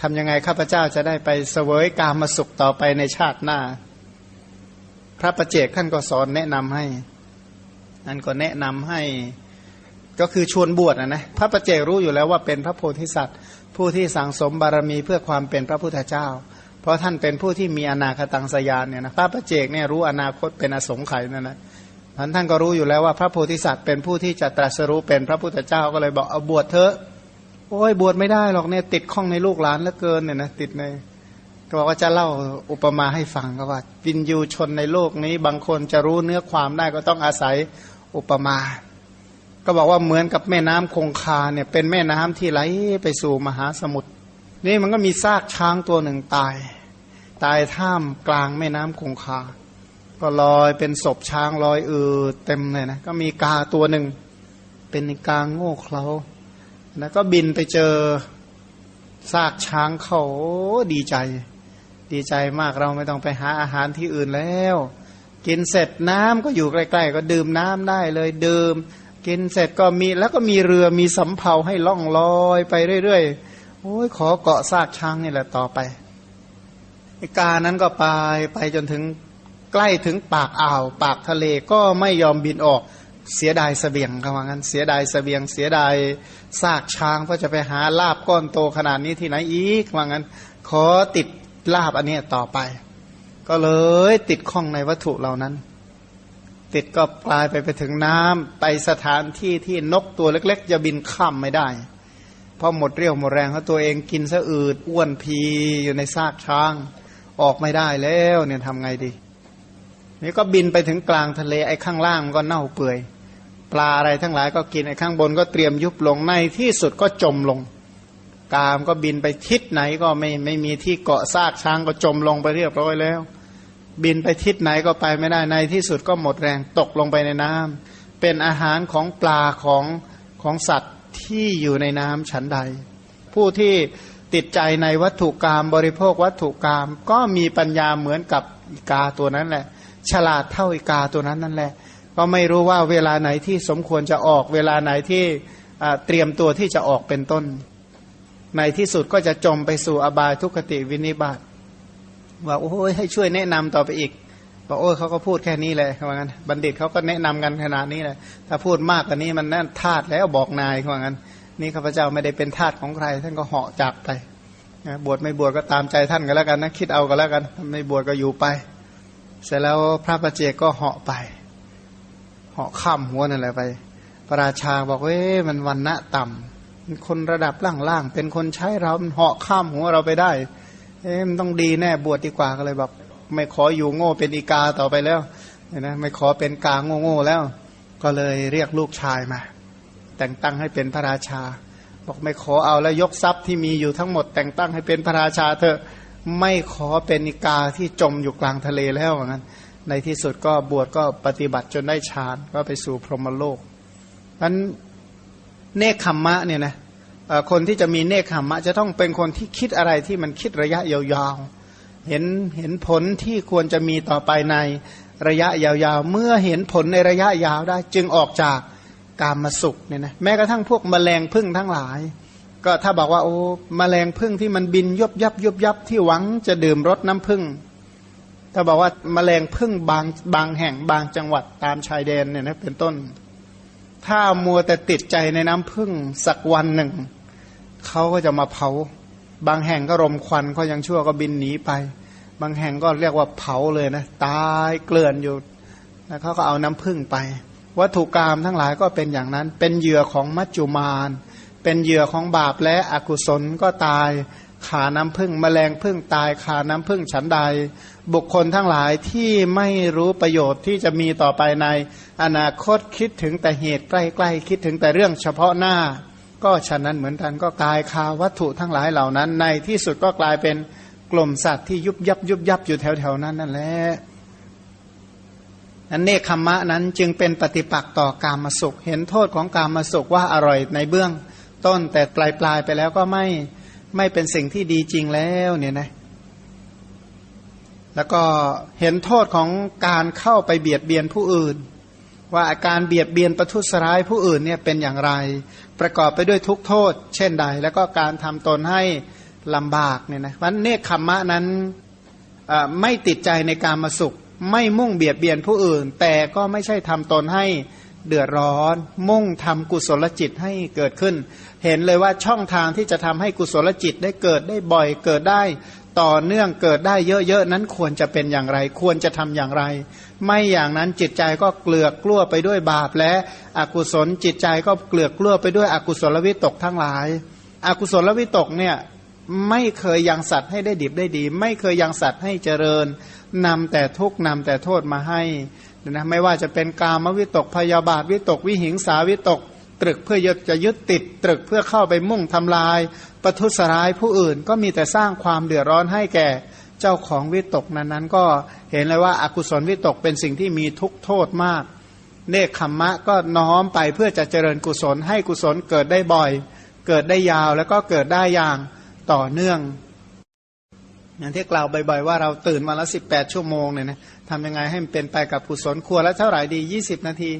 ทำยังไงข้าพเจ้าจะได้ไปเสวยกามาสุขต่อไปในชาติหน้า พระประเจกท่านก็สอนแนะนำให้นั่นก็แนะนำให้ก็คือชวนบวชนะนะพระประเจกรู้อยู่แล้วว่าเป็นพระโพธิสัตว์ ผู้ที่สั่งสมบารมีเพื่อความเป็นพระพุทธเจ้า เพราะท่านเป็นผู้ที่มีอนาคตังสยานเนี่ยนะพระประเจกเนี่ยรู้อนาคตเป็นอสงไขยนั่นนะท่านท่านก็รู้อยู่แล้วว่าพระโพธิสัตว์เป็นผู้ที่จะตรัสรู้เป็นพระพุทธเจ้าก็เลยบอกเอาบวชเถอะ โอ้ยบวชไม่ได้หรอกเนี่ยติดข้องในลูกหลานเหลือเกินเนี่ยนะติดในก็บอกว่าจะเล่าอุปมาให้ฟังก็ว่าวินยูชนในโลกนี้ บางคนจะรู้เนื้อความได้ก็ต้องอาศัยอุปมา ก็บอกว่าเหมือนกับแม่น้ำคงคาเนี่ยเป็นแม่น้ำที่ไหลไปสู่มหาสมุทรนี่มันก็มีซากช้างตัวหนึ่งตาย ตายท่ามกลางแม่น้ำคงคา ก็ลอยเป็นศพช้างลอยอืดเต็มเลยนะก็มีกาตัวหนึ่งเป็นกาโง่เขลา แล้วก็บินไปเจอซากช้างเขาดีใจ ดีใจมากเราไม่ต้องไปหาอาหารที่อื่นแล้ว กินเสร็จน้ำก็อยู่ใกล้ๆ ก็ดื่มน้ำได้เลยดื่ม กินเสร็จก็มีแล้วก็มีเรือมีสำเภาให้ล่องลอยไปเรื่อยๆโอ้ยขอเกาะซากช้างนี่แหละต่อไปกานั้นก็ไปไปจนถึงใกล้ถึงปากอ่าว ปากทะเลก็ไม่ยอมบินออก เสียดายเสบียงคำว่างั้น เสียดายเสบียง เสียดายซากช้างเพราะจะไปหาลาบก้อนโตขนาดนี้ที่ไหนอีกว่างั้น ขอติดลาบอันนี้ต่อไป ก็เลยติดข้องในวัตถุเหล่านั้น ติดก็ปลายไปไปถึงน้ำไปสถานที่ที่นกตัวเล็ก ๆ จะบินข้ามไม่ได้เพราะหมดเรี่ยวหมดแรงเพราตัวเองกินซะอืดอ้วนพีอยู่ในซากช้าง ออกไม่ได้แล้วเนี่ยทำไงดีนี่ก็บินไปถึงกลางทะเลไอ้ข้างล่างก็เน่าเปื่อย ปลาอะไรทั้งหลายก็กินไอ้ข้างบนก็เตรียมยุบลงในที่สุดก็จมลง กามก็บินไปทิศไหนก็ไม่ไม่มีที่เกาะซากช้างก็จมลงไปเรียบร้อยแล้ว บินไปทิศไหนก็ไปไม่ได้ในที่สุดก็หมดแรงตกลงไปในน้ำเป็นอาหารของปลาของของสัตว์ที่อยู่ในน้ำชั้นใด ผู้ที่ติดใจในวัตถุกรรมบริโภควัตถุกรรมก็มีปัญญาเหมือนกับอีกาตัวนั้นแหละ ฉลาดเท่าอีกาตัวนั้นนั่นแหละ ก็ไม่รู้ว่าเวลาไหนที่สมควรจะออกเวลาไหนที่เตรียมตัวที่จะออกเป็นต้น ในที่สุดก็จะจมไปสู่อบายทุกขติวินิบาตว่าโอ้ยให้ช่วยแนะนำต่อไปอีกบอกโอ้ยเขาก็พูดแค่นี้เลยว่างั้นบัณฑิตเขาก็แนะนำกันขนาดนี้เลยถ้าพูดมากกว่านี้มันนั่นทาตแล้วบอกนายว่างั้น นี่ข้าพเจ้าไม่ได้เป็นทาตของใคร ท่านก็เหาะจากไปบวชไม่บวชก็ตามใจท่านก็แล้วกันนะคิดเอาก็แล้วกันไม่บวชก็อยู่ไป เสร็จแล้วพระประเจกก็เหาะไป เหาะข้ามหัวนั่นแหละไปพระราชาบอกเว้ยมันวันณะต่ำคนระดับล่างๆเป็นคนใช้เราเหาะข้ามหัวเราไปได้ เอ๊ะมันต้องดีแน่บวชดีกว่าก็เลยบอกไม่ขออยู่โง่เป็นอีกาต่อไปแล้วนไหมไม่ขอเป็นกาโง่โง่แล้ว ก็เลยเรียกลูกชายมา แต่งตั้งให้เป็นพระราชา บอกไม่ขอเอาแล้วยกทรัพย์ที่มีอยู่ทั้งหมด แต่งตั้งให้เป็นพระราชาเถอะไม่ขอเป็นอีกาที่จมอยู่กลางทะเลแล้วเหมือนกัน ในที่สุดก็บวชก็ปฏิบัติจนได้ฌานก็ไปสู่พรหมโลกนั้นเนคขมมะเนี่ยนะคนที่จะมีเนคขมมะ จะต้องเป็นคนที่คิดอะไรที่มันคิดระยะยาวๆ เห็นเห็นผลที่ควรจะมีต่อไปในระยะยาวๆ เมื่อเห็นผลในระยะยาวได้ จึงออกจากกามมาสุขเนี่ยนะแม้กระทั่งพวกมแมลงพึ่งทั้งหลาย ก็ถ้าบอกว่าโอ้มแมลงพึ่งที่มันบินยบยับยบยับที่หวังจะดื่มรสน้ำพึ่ง ถ้าบอกว่ามแมลงพึ่งบางบางแห่งบางจังหวัดตามชายแดนเนี่ยนะเป็นต้น ถ้ามัวแต่ติดใจในน้ำพึ่งสักวันหนึ่ง เขาก็จะมาเผา บางแห่งก็รมควันเขายังชั่วก็บินหนีไป บางแห่งก็เรียกว่าเผาเลยนะ ตายเกลื่อนอยู่แล้วเขาก็เอาน้ำพึ่งไป วัตถุกรรมทั้งหลายก็เป็นอย่างนั้น เป็นเหยื่อของมัจจุมานเป็นเหยื่อของบาปและอกุศลก็ตาย ขาน้ำพึ่งมแมลงพึ่งตาย ขาน้ำพึ่งฉันใด บุคคลทั้งหลายที่ไม่รู้ประโยชน์ที่จะมีต่อไปในอนาคตคิดถึงแต่เหตุใกล้ๆคิดถึงแต่เรื่องเฉพาะหน้า ก็ฉะนั้นเหมือนกันก็กลายคาวัตถุทั้งหลายเหล่านั้น ในที่สุดก็กลายเป็นกลุ่มสัตว์ที่ยุบยับยุบยับอยู่แถวๆนั้นนั่นแหละอันเนคขมะนั้นจึงเป็นปฏิปักษ์ต่อกามสุข เห็นโทษของกามสุขว่าอร่อยในเบื้อง ต้นแต่ปลายปลายไปแล้วก็ไม่ไม่เป็นสิ่งที่ดีจริงแล้วเนี่ยนะ แล้วก็เห็นโทษของการเข้าไปเบียดเบียนผู้อื่น ว่าอาการเบียดเบียนประทุษร้ายผู้อื่นเนี่ยเป็นอย่างไร ประกอบไปด้วยทุกโทษ เช่นใด แล้วก็การทำตนให้ลำบากเนี่ยนะวันเนคขมมะนั้นไม่ติดใจในการมาสุข ไม่มุ่งเบียดเบียนผู้อื่น แต่ก็ไม่ใช่ทำตนให้เดือดร้อน มุ่งทำกุศลจิตให้เกิดขึ้น เห็นเลยว่าช่องทางที่จะทำให้กุศลจิตได้เกิดได้บ่อยเกิดได้ ต่อเนื่องเกิดได้เยอะๆนั้นควรจะเป็นอย่างไร ควรจะทำอย่างไร ไม่อย่างนั้นจิตใจก็เกลือกกลั้วไปด้วยบาปและอกุศลจิตใจก็เกลือกกลั้วไปด้วยอกุศลวิตกทั้งหลาย อกุศลวิตกเนี่ยไม่เคยยังสัตว์ให้ได้ดิบได้ดี ไม่เคยยังสัตว์ให้เจริญนำแต่ทุกนำแต่โทษมาให้นะไม่ว่าจะเป็นกามวิตกพยาบาทวิตกวิหิงสาวิตก ตรึกเพื่อจะยึดติด ตรึกเพื่อเข้าไปมุ่งทำลาย ประทุษร้ายผู้อื่นก็มีแต่สร้างความเดือดร้อนให้แก่เจ้าของวิตกนั้นนั้นก็เห็นเลยว่าอากุศลวิตกเป็นสิ่งที่มีทุกโทษมาก เนคขมมะก็น้อมไปเพื่อจะเจริญกุศลให้กุศลเกิดได้บ่อย เกิดได้ยาวแล้วก็เกิดได้อย่างต่อเนื่องอย่างที่กล่าวบ่อยๆว่าเราตื่นมาละสิบแปดชั่วโมงเนี่ยนะทำยังไงให้มันเป็นไปกับกุศลครัวแล้วเท่าไหร่ดียี่สิบนาที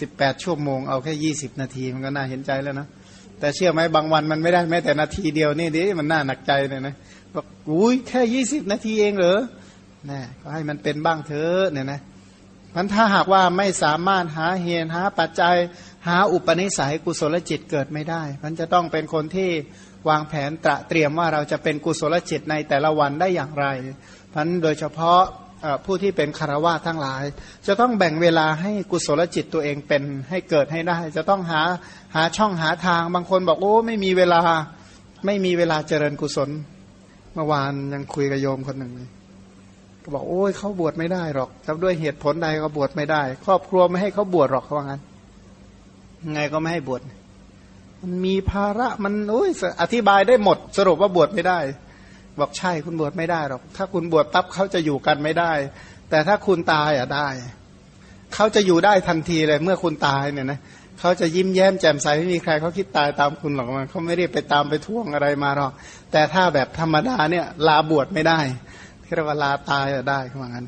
สิบแปดชั่วโมงเอาแค่ยี่สิบนาทีมันก็น่าเห็นใจแล้วนะแต่เชื่อไหมบางวันมันไม่ได้แม้แต่นาทีเดียวนี่ดิมันน่าหนักใจเลยนะบอกอุ้ยแค่ยี่สิบนาทีเองเหรอนะก็ให้มันเป็นบ้างเถอะเนี่ยนะมันถ้าหากว่าไม่สามารถหาเหตุหาปัจจัยหาอุปนิสัยกุศลจิตเกิดไม่ได้ มันจะต้องเป็นคนที่วางแผนตระเตรียมว่าเราจะเป็นกุศลจิตในแต่ละวันได้อย่างไรพันโดยเฉพาะ ผู้ที่เป็นคารวะทั้งหลาย จะต้องแบ่งเวลาให้กุศลจิตตัวเองเป็นให้เกิดให้ได้ จะต้องหาหาช่องหาทางบางคนบอกโอ้ไม่มีเวลาไม่มีเวลาเจริญกุศล เมื่อวานยังคุยกับโยมคนหนึ่งเลยก็บอกโอ้ยเขาบวชไม่ได้หรอกจะด้วยเหตุผลใดก็บวชไม่ได้ ครอบครัวไม่ให้เขาบวชหรอกเขาว่างั้นไงก็ไม่ให้บวชมันมีภาระมันโอ้ยอธิบายได้หมดสรุปว่าบวชไม่ได้ บอกใช่คุณบวชไม่ได้หรอก ถ้าคุณบวชปั๊บเขาจะอยู่กันไม่ได้ แต่ถ้าคุณตายอะได้ เขาจะอยู่ได้ทันทีเลยเมื่อคุณตายเนี่ยนะเขาจะยิ้มแย้มแจ่มใสไม่มีใครเขาคิดตายตามคุณหรอกมันเขาไม่ได้ไปตามไปท่วงอะไรมาหรอก แต่ถ้าแบบธรรมดาเนี่ยลาบวชไม่ได้เรียกว่าลาตายได้เขาบอกงั้น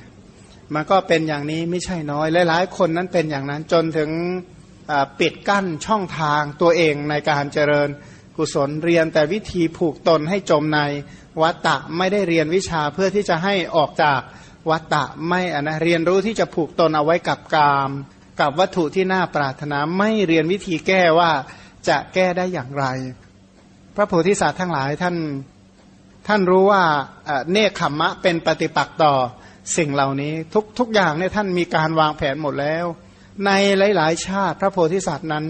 มันก็เป็นอย่างนี้ไม่ใช่น้อยหลายๆคนนั้นเป็นอย่างนั้นจนถึงปิดกั้นช่องทางตัวเองในการเจริญกุศลเรียนแต่วิธีผูกตนให้จมใน วัตตะไม่ได้เรียนวิชาเพื่อที่จะให้ออกจากวัตตะไม่อนะเรียนรู้ที่จะผูกตนเอาไว้กับกาม กับวัตถุที่น่าปรารถนาไม่เรียนวิธีแก้ว่าจะแก้ได้อย่างไร พระโพธิสัตว์ทั้งหลายท่านท่านรู้ว่าเนคขมมะเป็นปฏิปักษ์ต่อสิ่งเหล่านี้ทุกทุกอย่างเนี่ยท่านมีการวางแผนหมดแล้ว ในหลาย ๆ ชาติพระโพธิสัตว์นั้น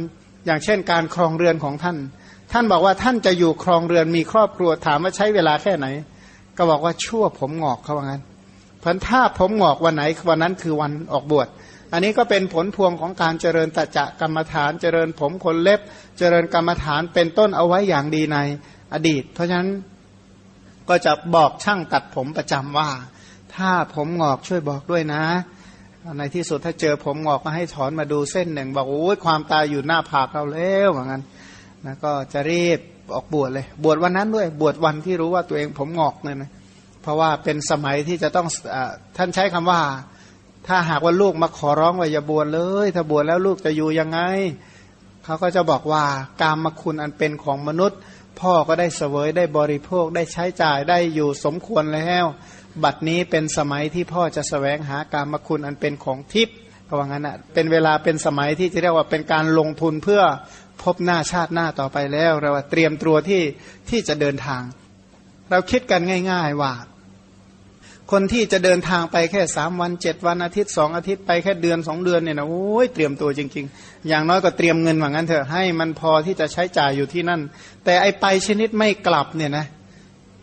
อย่างเช่นการครองเรือนของท่าน ท่านบอกว่าท่านจะอยู่ครองเรือนมีครอบครัวถามว่าใช้เวลาแค่ไหน ก็บอกว่าชั่วผมงอกเขาว่างั้นพันถ้าผมงอกวันไหนวันนั้นคือวันออกบวช อันนี้ก็เป็นผลพวงของการเจริญตะจะกรรมฐาน เจริญผมขนเล็บ เจริญกรรมฐานเป็นต้นเอาไว้อย่างดีในอดีต เพราะฉะนั้นก็จะบอกช่างตัดผมประจำว่า ถ้าผมงอกช่วยบอกด้วยนะ ในที่สุดถ้าเจอผมงอกมาให้ถอนมาดูเส้นหนึ่ง บอกโอ้ยความตายอยู่หน้าผากเราแล้วเหมือนกัน นะก็จะรีบออกบวชเลย บวชวันนั้นด้วย บวชวันที่รู้ว่าตัวเองผมงอกเนี่ยนะเพราะว่าเป็นสมัยที่จะต้องอท่านใช้คำว่า ถ้าหากว่าลูกมาขอร้องว่าอย่าบวชเลย ถ้าบวชแล้วลูกจะอยู่ยังไง เขาก็จะบอกว่า การมคุณอันเป็นของมนุษย์ พ่อก็ได้เสวยได้บริโภคได้ใช้จ่ายได้อยู่สมควรแล้ว บัดนี้เป็นสมัยที่พ่อจะสแสวงหาการมคุณอันเป็นของทิพย์เขาว่างั้นอะเป็นเวลาเป็นสมัยที่จะเรียกว่าเป็นการลงทุนเพื่อ พบหน้าชาติหน้าต่อไปแล้ว เราเตรียมตัวที่ที่จะเดินทาง เราคิดกันง่าย ๆว่า คนที่จะเดินทางไปแค่สามวันเจ็ดวันอาทิตย์สองอาทิตย์ไปแค่เดือนสองเดือนเนี่ยนะโอ้ยเตรียมตัวจริง ๆ อย่างน้อยก็เตรียมเงินว่างั้นเถอะให้มันพอที่จะใช้จ่ายอยู่ที่นั่น แต่ไอไปชนิดไม่กลับเนี่ยนะ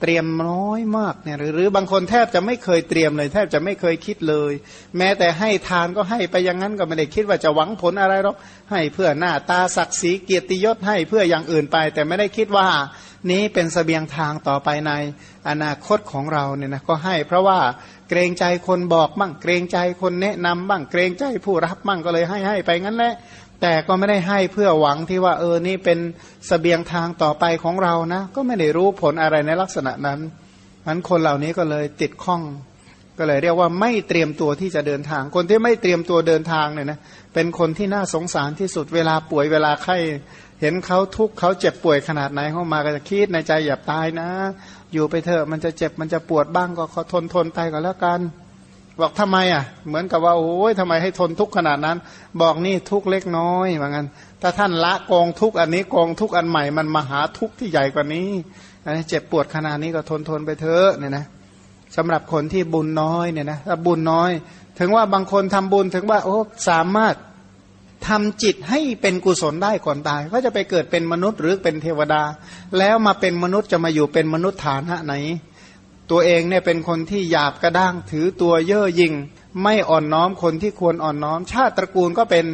เตรียมน้อยมากเนี่ยหรือบางคนแทบจะไม่เคยเตรียมเลย แทบจะไม่เคยคิดเลย แม้แต่ให้ทานก็ให้ไปอย่างนั้นก็ไม่ได้คิดว่าจะหวังผลอะไรหรอกให้เพื่อหน้าตาศักดิ์ศรีเกียรติยศให้เพื่ออย่างอื่นไป แต่ไม่ได้คิดว่านี้เป็นสเสบียงทางต่อไปในอนาคตของเราเนี่ยนะก็ให้เพราะว่าเกรงใจคนบอกบ้างเกรงใจคนแนะนำบ้างเกรงใจผู้รับบ้างก็เลยให้ให้ไปงั้นแหละ แต่ก็ไม่ได้ให้เพื่อหวังที่ว่า เออนี่เป็นสเสบียงทางต่อไปของเรานะ ก็ไม่ได้รู้ผลอะไรในลักษณะนั้นมันคนเหล่านี้ก็เลยติดข้อง ก็เลยเรียกว่าไม่เตรียมตัวที่จะเดินทาง คนที่ไม่เตรียมตัวเดินทางเนี่ยนะเป็นคนที่น่าสงสารที่สุดเวลาป่วยเวลาไข้เห็นเขาทุกข์เขาเจ็บป่วยขนาดไหนเข้ามาก็จะคิดในใจอย่าตายนะ อยู่ไปเถอะมันจะเจ็บมันจะปวดบ้างก็ขอทนทนไปก็แล้วกัน บอกทำไมอะ เหมือนกับว่า โอ้ยทำไมให้ทนทุกข์ขนาดนั้น บอกนี่ทุกข์เล็กน้อยเหมือนกันถ้าท่านละกองทุกข์อันนี้กองทุกข์อันใหม่มันมหาทุกข์ที่ใหญ่กว่านี้อันนี้เจ็บปวดขนาดนี้ก็ทนทนไปเถอะเนี่ยนะสำหรับคนที่บุญน้อยเนี่ยนะถ้าบุญน้อย ถึงว่าบางคนทำบุญถึงว่า โอ้สามารถทำจิตให้เป็นกุศลได้ก่อนตายก็จะไปเกิดเป็นมนุษย์หรือเป็นเทวดา แล้วมาเป็นมนุษย์จะมาอยู่เป็นมนุษย์ฐานะไหน ตัวเองเนี่ยเป็นคนที่หยาบกระด้างถือตัวเย่อหยิ่งไม่อ่อนน้อมคนที่ควรอ่อนน้อม ชาติตระกูลก็เป็น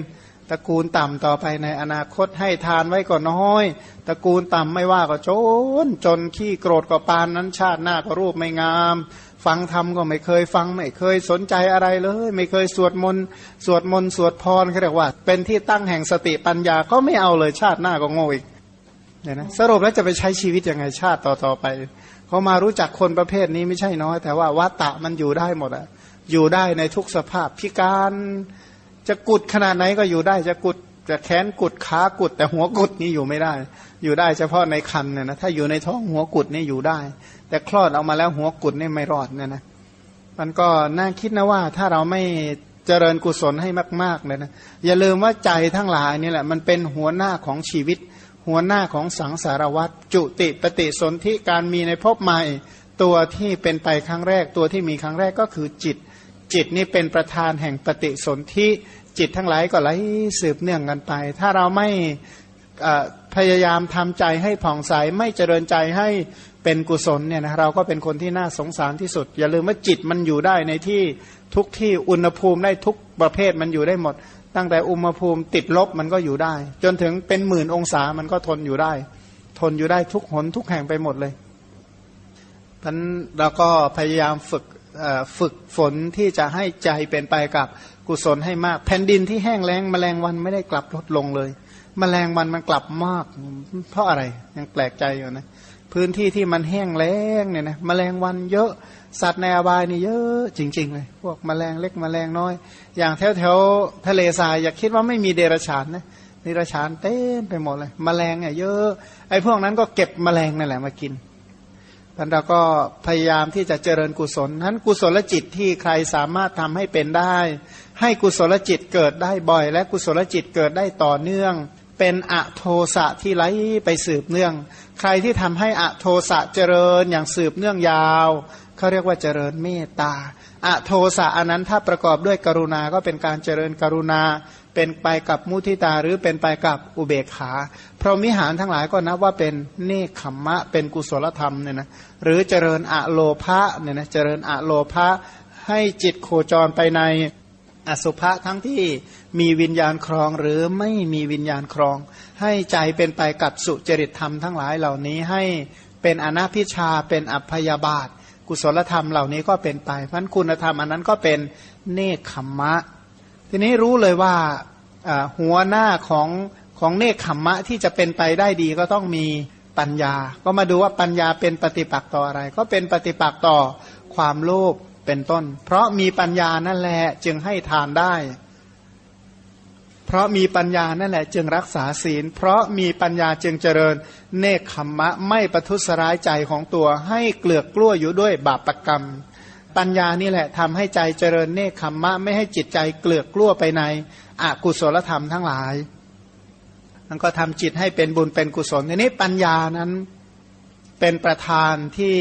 ตระกูลต่ำต่อไปในอนาคตให้ทานไว้ก็น้อยตระกูลต่ำไม่ว่าก็จน จนขี้โกรธก็ปานนั้นชาติหน้าก็รูปไม่งาม ฟังธรรมก็ไม่เคยฟังไม่เคยสนใจอะไรเลย ไม่เคยสวดมนต์สวดมนต์สวดพรเขาเรียกว่า เป็นที่ตั้งแห่งสติปัญญาก็ไม่เอาเลยชาติหน้าก็โง่อีกเนี่ยนะสรุปแล้วจะไปใช้ชีวิตยังไงชาติต่อๆไป เขามารู้จักคนประเภทนี้ไม่ใช่น้อย แต่ว่าวัตตะมันอยู่ได้หมดอะอยู่ได้ในทุกสภาพพิการจะกุดขนาดไหนก็อยู่ได้จะกุดจะแขนกุดขากุด แต่หัวกุดนี่อยู่ไม่ได้ อยู่ได้เฉพาะในคันเนี่ยนะถ้าอยู่ในท้องหัวกุดนี่อยู่ได้ แต่คลอดออกมาแล้วหัวกุดนี่ไม่รอดเนี่ยนะมันก็น่าคิดนะว่าถ้าเราไม่เจริญกุศลให้มากๆเลยนะอย่าลืมว่าใจทั้งหลายนี่แหละ มันเป็นหัวหน้าของชีวิต หัวหน้าของสังสารวัตรจุติปฏิสนธิการมีในภพใหม่ ตัวที่เป็นไปครั้งแรก ตัวที่มีครั้งแรกก็คือจิต จิตนี่เป็นประธานแห่งปฏิสนธิจิตทั้งหลายก็ไหลสืบเนื่องกันไป ถ้าเราไม่พยายามทำใจให้ผ่องใสไม่เจริญใจให้เป็นกุศลเนี่ยนะเราก็เป็นคนที่น่าสงสารที่สุด อย่าลืมว่าจิตมันอยู่ได้ในที่ทุกที่อุณหภูมิได้ทุกประเภทมันอยู่ได้หมด ตั้งแต่อุณหภูมิติดลบมันก็อยู่ได้ จนถึงเป็นหมื่นองศามันก็ทนอยู่ได้ ทนอยู่ได้ทุกหนทุกแห่งไปหมดเลยพันเราก็พยายามฝึกฝึกฝนที่จะให้ใจเป็นไปกับกุศลให้มาก แผ่นดินที่แห้งแล้งแมลงวันไม่ได้กลับลดลงเลยแมลงวันมันกลับมาก เพราะอะไรยังแปลกใจอยู่นะพื้นที่ที่มันแห้งแล้งเนี่ยนะแมลงวันเยอะ สัตว์ในอบายนี่เยอะจริง ๆ เลย พวกแมลงเล็กแมลงน้อย อย่างแถวแถวทะเลทรายอย่าคิดว่าไม่มีเดรัจฉานนะเดรัจฉานเต้นไปหมดเลยแมลงเนี่ยเยอะ ไอ้พวกนั้นก็เก็บแมลงนั่นแหละมากินท่านเราก็พยายามที่จะเจริญกุศลนั้นกุศลจิตที่ใครสามารถทำให้เป็นได้ ให้กุศลจิตเกิดได้บ่อย และกุศลจิตเกิดได้ต่อเนื่อง เป็นอโทสะที่ไหลไปสืบเนื่อง ใครที่ทำให้อโทสะเจริญอย่างสืบเนื่องยาว เขาเรียกว่าเจริญเมตตาอโทสะอันนั้นถ้าประกอบด้วยกรุณาก็เป็นการเจริญกรุณา เป็นไปกับมุทิตาหรือเป็นไปกับอุเบกขา พรหมิหารทั้งหลายก็นับว่าเป็นเนคขมมะ เป็นกุศลธรรมเนี่ยนะหรือเจริญอะโลภะเนี่ยนะเจริญอะโลภะให้จิตโคจรไปในอสุภะทั้งที่มีวิญญาณครองหรือไม่มีวิญญาณครอง ให้ใจเป็นไปกับสุจริตธรรมทั้งหลายเหล่านี้ให้เป็นอนาพิชาเป็นอัพยาบาท กุศลธรรมเหล่านี้ก็เป็นไปเพันคุณธรรมอันนั้นก็เป็นเนคขมมะ ทีนี้รู้เลยว่าหัวหน้าของของเนคขมมะที่จะเป็นไปได้ดีก็ต้องมีปัญญา ก็มาดูว่าปัญญาเป็นปฏิปักษ์ต่ออะไร ก็เป็นปฏิปักษ์ต่อความโลภเป็นต้น เพราะมีปัญญานั่นแหละจึงให้ทานได้ เพราะมีปัญญานั่นแหละ จึงรักษาศีล เพราะมีปัญญาจึงเจริญ เนคขมมะไม่ประทุษร้ายใจของตัวให้เกลือกกลั้วอยู่ด้วยบาปรกรรม ปัญญานี่แหละทำให้ใจเจริญเนคขมมะไม่ให้จิตใจเกลือกกลั้วไปในอกุศลธรรมทั้งหลายมันก็ทำจิตให้เป็นบุญเป็นกุศลทีนี้ปัญญานั้นเป็นประธานที่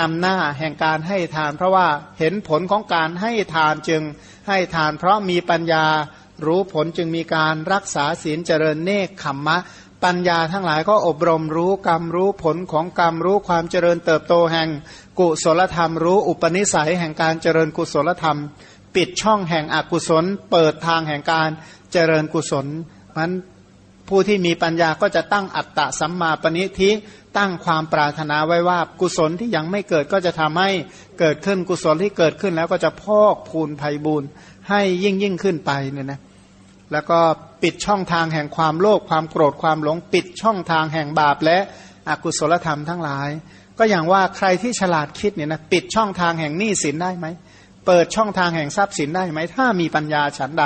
นำหน้าแห่งการให้ทาน เพราะว่าเห็นผลของการให้ทานจึงให้ทาน เพราะมีปัญญารู้ผลจึงมีการรักษาศีลเจริญเนคขมมะ ปัญญาทั้งหลายก็อบรมรู้กรรมรู้ผลของกรรมรู้ความเจริญเติบโตแห่งกุศลธรรม รู้อุปนิสัยแห่งการเจริญกุศลธรรม ปิดช่องแห่งอกุศล เปิดทางแห่งการเจริญกุศลมันผู้ที่มีปัญญาก็จะตั้งอัตตะสัมมาปณิทิตั้งความปรารถนาไว้ว่ากุศลที่ยังไม่เกิดก็จะทำให้เกิดขึ้นกุศลที่เกิดขึ้นแล้วก็จะพอกพูนภัยบุญให้ยิ่งยิ่งขึ้นไปเนี่ยนะ แล้วก็ปิดช่องทางแห่งความโลภความโกรธความหลงปิดช่องทางแห่งบาปและอกุศลธรรมทั้งหลาย ก็อย่างว่าใครที่ฉลาดคิดเนี่ยนะปิดช่องทางแห่งหนี้สินได้ไหมเปิดช่องทางแห่งทรัพย์สินได้ไหมถ้ามีปัญญาฉันใด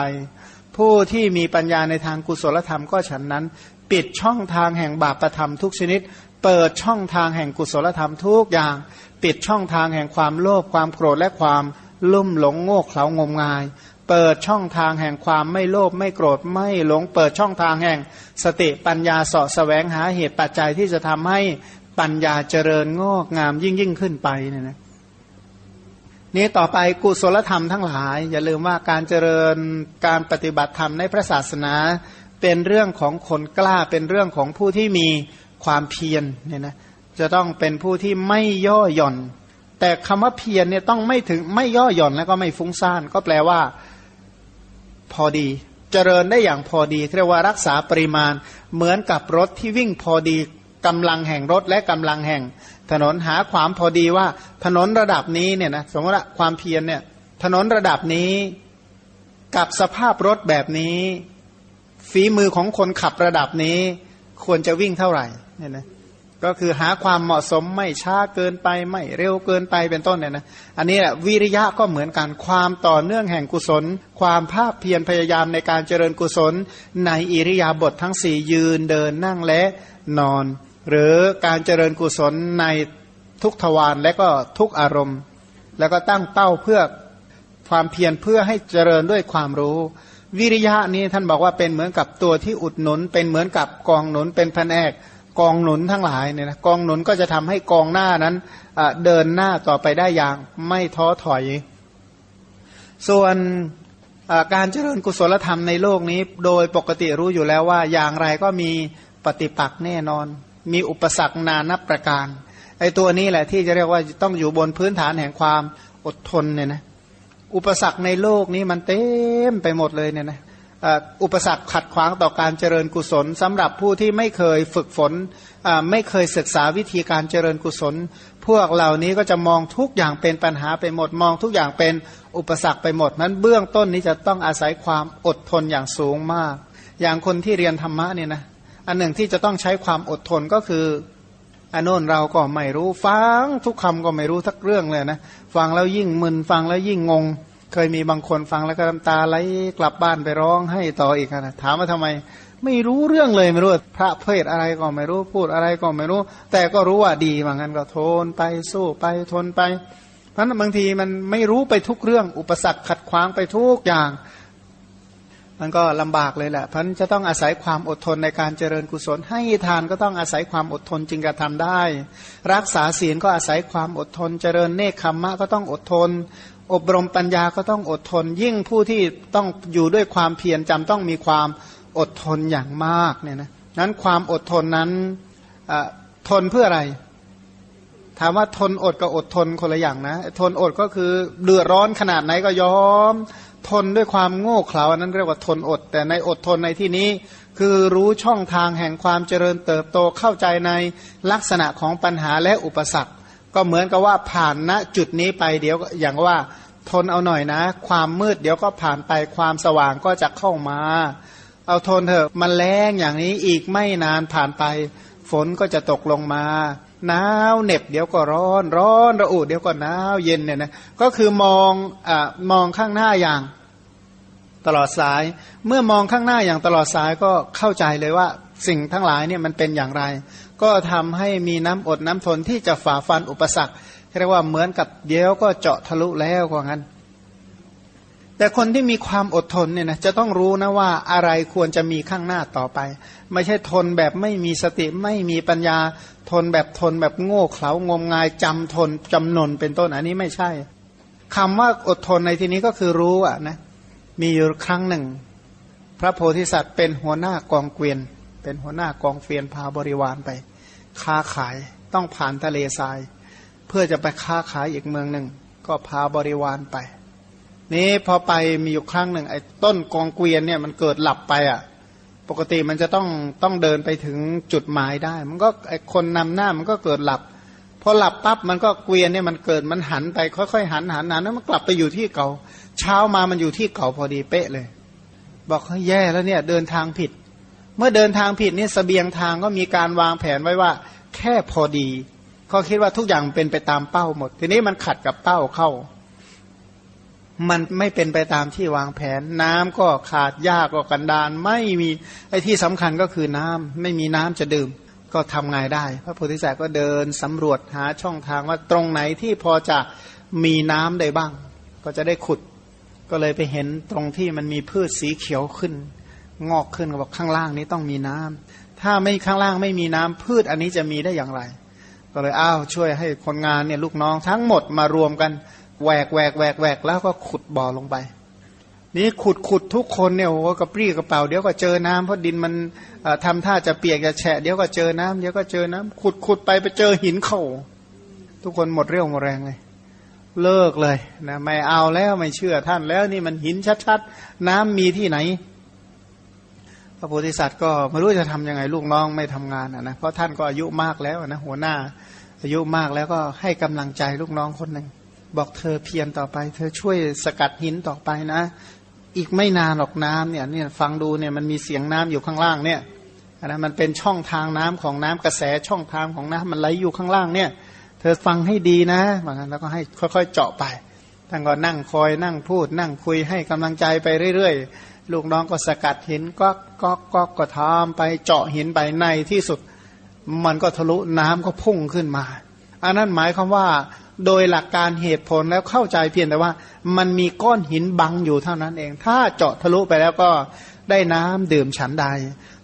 ผู้ที่มีปัญญาในทางกุศลธรรมก็ฉันนั้น ปิดช่องทางแห่งบาปธรรมทุกชนิด เปิดช่องทางแห่งกุศลธรรมทุกอย่าง ปิดช่องทางแห่งความโลภความโกรธและความลุ่มหลงโง่เขลางมงาย เปิดช่องทางแห่งความไม่โลภไม่โกรธไม่หลง เปิดช่องทางแห่งสติปัญญาสาะแสวงหาเหตุปัจจัยที่จะทำให้ปัญญาเจริญงอกงามยิ่งยิ่งขึ้นไปเนี่ยนะนี้ต่อไปกุศลธรรมทั้งหลาย อย่าลืมว่าการเจริญการปฏิบัติธรรมในพระศาสนา เป็นเรื่องของคนกล้าเป็นเรื่องของผู้ที่มีความเพียรเนี่ยนะจะต้องเป็นผู้ที่ไม่ย่อหย่อน แต่คำว่าเพียรเนี่ยต้องไม่ถึงไม่ย่อหย่อนแล้วก็ไม่ฟุ้งซ่านก็แปลว่า พอดี เจริญได้อย่างพอดีเรียกว่ารักษาปริมาณเหมือนกับรถที่วิ่งพอดีกำลังแห่งรถและกำลังแห่ง ถนนหาความพอดีว่าถนนระดับนี้เนี่ยนะสมมติความเพียรเนี่ยถนนระดับนี้กับสภาพรถแบบนี้ ฝีมือของคนขับระดับนี้ ควรจะวิ่งเท่าไหร่เนี่ยนะ ก็คือหาความเหมาะสมไม่ช้าเกินไปไม่เร็วเกินไปเป็นต้นเนี่ยนะอันนี้แหละวิริยะก็เหมือนกันความต่อเนื่องแห่งกุศล ความภาคเพียรพยายามในการเจริญกุศล ในอิริยาบถททั้งสี่ยืนเดินนั่งและนอน หรือการเจริญกุศลในทุกทวารและก็ทุกอารมณ์ แล้วก็ตั้งเป้าเพื่อความเพียรเพื่อให้เจริญด้วยความรู้วิริยะนี้ท่านบอกว่าเป็นเหมือนกับตัวที่อุดหนุน เป็นเหมือนกับกองหนุนเป็นแผนก กองหนุนทั้งหลายเนี่ยนะกองหนุนก็จะทำให้กองหน้านั้นเดินหน้าต่อไปได้อย่างไม่ท้อถอย ส่วนการเจริญกุศลธรรมในโลกนี้ โดยปกติรู้อยู่แล้วว่าอย่างไรก็มีปฏิปักษ์แน่นอน มีอุปสรรคนานับประการไอ้ตัวนี้แหละที่จะเรียกว่าต้องอยู่บนพื้นฐานแห่งความอดทนเนี่ยนะอุปสรรคในโลกนี้มันเต็มไปหมดเลยเนี่ยนะ อุปสรรคขัดขวางต่อการเจริญกุศลสำหรับผู้ที่ไม่เคยฝึกฝนไม่เคยศึกษาวิธีการเจริญกุศล พวกเหล่านี้ก็จะมองทุกอย่างเป็นปัญหาไปหมดมองทุกอย่างเป็นอุปสรรคไปหมดนั้นเบื้องต้นนี้จะต้องอาศัยความอดทนอย่างสูงมาก อย่างคนที่เรียนธรรมะเนี่ยนะอันหนึ่งที่จะต้องใช้ความอดทนก็คืออันโน้นเราก็ไม่รู้ฟังทุกคำก็ไม่รู้ทักเรื่องเลยนะฟังแล้วยิ่งมึนฟังแล้วยิ่งงง เคยมีบางคนฟังแล้วก็น้ำตาไหลกลับบ้านไปร้องให้ต่ออีกนะถามว่าทำไม ไม่รู้เรื่องเลยไม่รู้พระเพศอะไรก็ไม่รู้พูดอะไรก็ไม่รู้ แต่ก็รู้ว่าดีว่างั้นก็ทนไปสู้ไปทนไป เพราะนั้นบางทีมันไม่รู้ไปทุกเรื่อง อุปสรรคขัดขวางไปทุกอย่าง มันก็ลำบากเลยแหละเพราะจะต้องอาศัยความอดทนในการเจริญกุศล ให้ทานก็ต้องอาศัยความอดทนจึงกระทำได้ รักษาศีลก็อาศัยความอดทน เจริญเนคขมมะก็ต้องอดทน อบรมปัญญาก็ต้องอดทน ยิ่งผู้ที่ต้องอยู่ด้วยความเพียรจำต้องมีความอดทนอย่างมากเนี่ยนะนั้นความอดทนนั้นทนเพื่ออะไร ถามว่าทนอดกับอดทนคนละอย่างนะ ทนอดก็คือเดือดร้อนขนาดไหนก็ยอม ทนด้วยความโง่เขลาอันนั้นเรียกว่าทนอด แต่ในอดทนในที่นี้คือรู้ช่องทางแห่งความเจริญเติบโตเข้าใจในลักษณะของปัญหาและอุปสรรค ก็เหมือนกับว่าผ่านณจุดนี้ไปเดี๋ยวอย่างว่าทนเอาหน่อยนะ ความมืดเดี๋ยวก็ผ่านไปความสว่างก็จะเข้ามา เอาทนเถอะมันแรงอย่างนี้อีกไม่นานผ่านไป ฝนก็จะตกลงมาหนาวเหน็บเดี๋ยวก็ร้อนร้อนระอุเดี๋ยวก็หนาวเย็นเนี่ยนะก็คือมองอ่ามองข้างหน้าอย่างตลอดสาย เมื่อมองข้างหน้าอย่างตลอดสายก็เข้าใจเลยว่าสิ่งทั้งหลายเนี่ยมันเป็นอย่างไร ก็ทำให้มีน้ำอดน้ำทนที่จะฝ่าฟันอุปสรรคเรียกว่าเหมือนกับเดี๋ยวก็เจาะทะลุแล้วกว่างั้น แต่คนที่มีความอดทนเนี่ยนะจะต้องรู้นะว่าอะไรควรจะมีข้างหน้าต่อไป ไม่ใช่ทนแบบไม่มีสติไม่มีปัญญาทนแบบทนแบบโง่เขลางมงายจำทนจำนนเป็นต้นอันนี้ไม่ใช่คำว่าอดทนในที่นี้ก็คือรู้อะนะมีอยู่ครั้งหนึ่ง พระโพธิสัตว์เป็นหัวหน้ากองเกวียน เป็นหัวหน้ากองเกวียนพาบริวารไป ค้าขายต้องผ่านทะเลทราย เพื่อจะไปค้าขายอีกเมืองหนึ่ง ก็พาบริวารไป นี้พอไปมีอยู่ครั้งหนึ่งไอ้ต้นกองเกวียนเนี่ยมันเกิดหลับไปอะ ปกติมันจะต้องต้องเดินไปถึงจุดหมายได้ มันก็ไอ้คนนำหน้ามันก็เกิดหลับพอหลับปั๊บมันก็เกวียนเนี่ยมันเกิดมันหันไปค่อยๆหันหันหันแล้วมันกลับไปอยู่ที่เก่า เช้ามามันอยู่ที่เก่าพอดีเป๊ะเลย บอกเฮ้ยแย่แล้วเนี่ย เดินทางผิด เมื่อเดินทางผิดนี่สเสบียงทางก็มีการวางแผนไว้ว่า แค่พอดีขเขาคิดว่าทุกอย่างเป็นไปตามเป้าหมด ทีนี้มันขัดกับเป้าเข้า มันไม่เป็นไปตามที่วางแผน น้ำก็ขาดยากก็กันดานไม่มีไอ้ที่สำคัญก็คือน้ำไม่มีน้ำจะดื่ม ก็ทำไงได้ พระโพธิสัตว์ก็เดินสำรวจหาช่องทางว่าตรงไหนที่พอจะมีน้ำได้บ้าง ก็จะได้ขุด ก็เลยไปเห็นตรงที่มันมีพืชสีเขียวขึ้น งอกขึ้นก็บอกข้างล่างนี้ต้องมีน้ำถ้าไม่ข้างล่างไม่มีน้ำพืชอันนี้จะมีได้อย่างไร ก็เลยอ้าวช่วยให้คนงานเนี่ยลูกน้องทั้งหมดมารวมกันแหวกแหวกแหวกแหวกแล้วก็ขุดบ่อลงไป นี่ขุดขุดทุกคนเนี่ยโอ้กระปรี้กระเป๋าเดี๋ยวก็เจอน้ำเพราะดินมันทำท่าจะเปียกจะแฉะเดี๋ยวก็เจอน้ำเดี๋ยวก็เจอน้ำขุดขุดไปไปเจอหินเข่าทุกคนหมดเรี่ยวหมดแรงเลยเลิกเลยนะไม่เอาแล้วไม่เชื่อท่านแล้วนี่มันหินชัดๆ น้ำมีที่ไหน ระโพธิสัตว์ก็ไม่รู้จะทํำยังไงลูกน้องไม่ทำงานนะเพราะท่านก็อายุมากแล้วนะหัวหน้าอายุมากแล้วก็ให้กำลังใจลูกน้องคนหนึ่งบอกเธอเพียรต่อไป เธอช่วยสกัดหินต่อไปนะ อีกไม่นานหรอกน้ำเนี่ยเนี่ยฟังดูเนี่ยมันมีเสียงน้ำอยู่ข้างล่างเนี่ยนะมันเป็นช่องทางน้ำของน้ำกระแสช่องทางของน้ำมันไหลอยู่ข้างล่างเนี่ย เธอฟังให้ดีนะแล้วก็ให้ค่อยๆเจาะไปท่านก็นั่งคอยนั่งพูด นั่งคุยให้กำลังใจไปเรื่อยๆ ลูกน้องก็สกัดหินก็ก็ก็ก็ทำไปเจาะหินไปในที่สุด มันก็ทะลุน้ำก็พุ่งขึ้นมา อันนั้นหมายความว่า โดยหลักการเหตุผลแล้วเข้าใจเพียงแต่ว่า มันมีก้อนหินบังอยู่เท่านั้นเอง ถ้าเจาะทะลุไปแล้วก็ได้น้ำดื่มฉันใด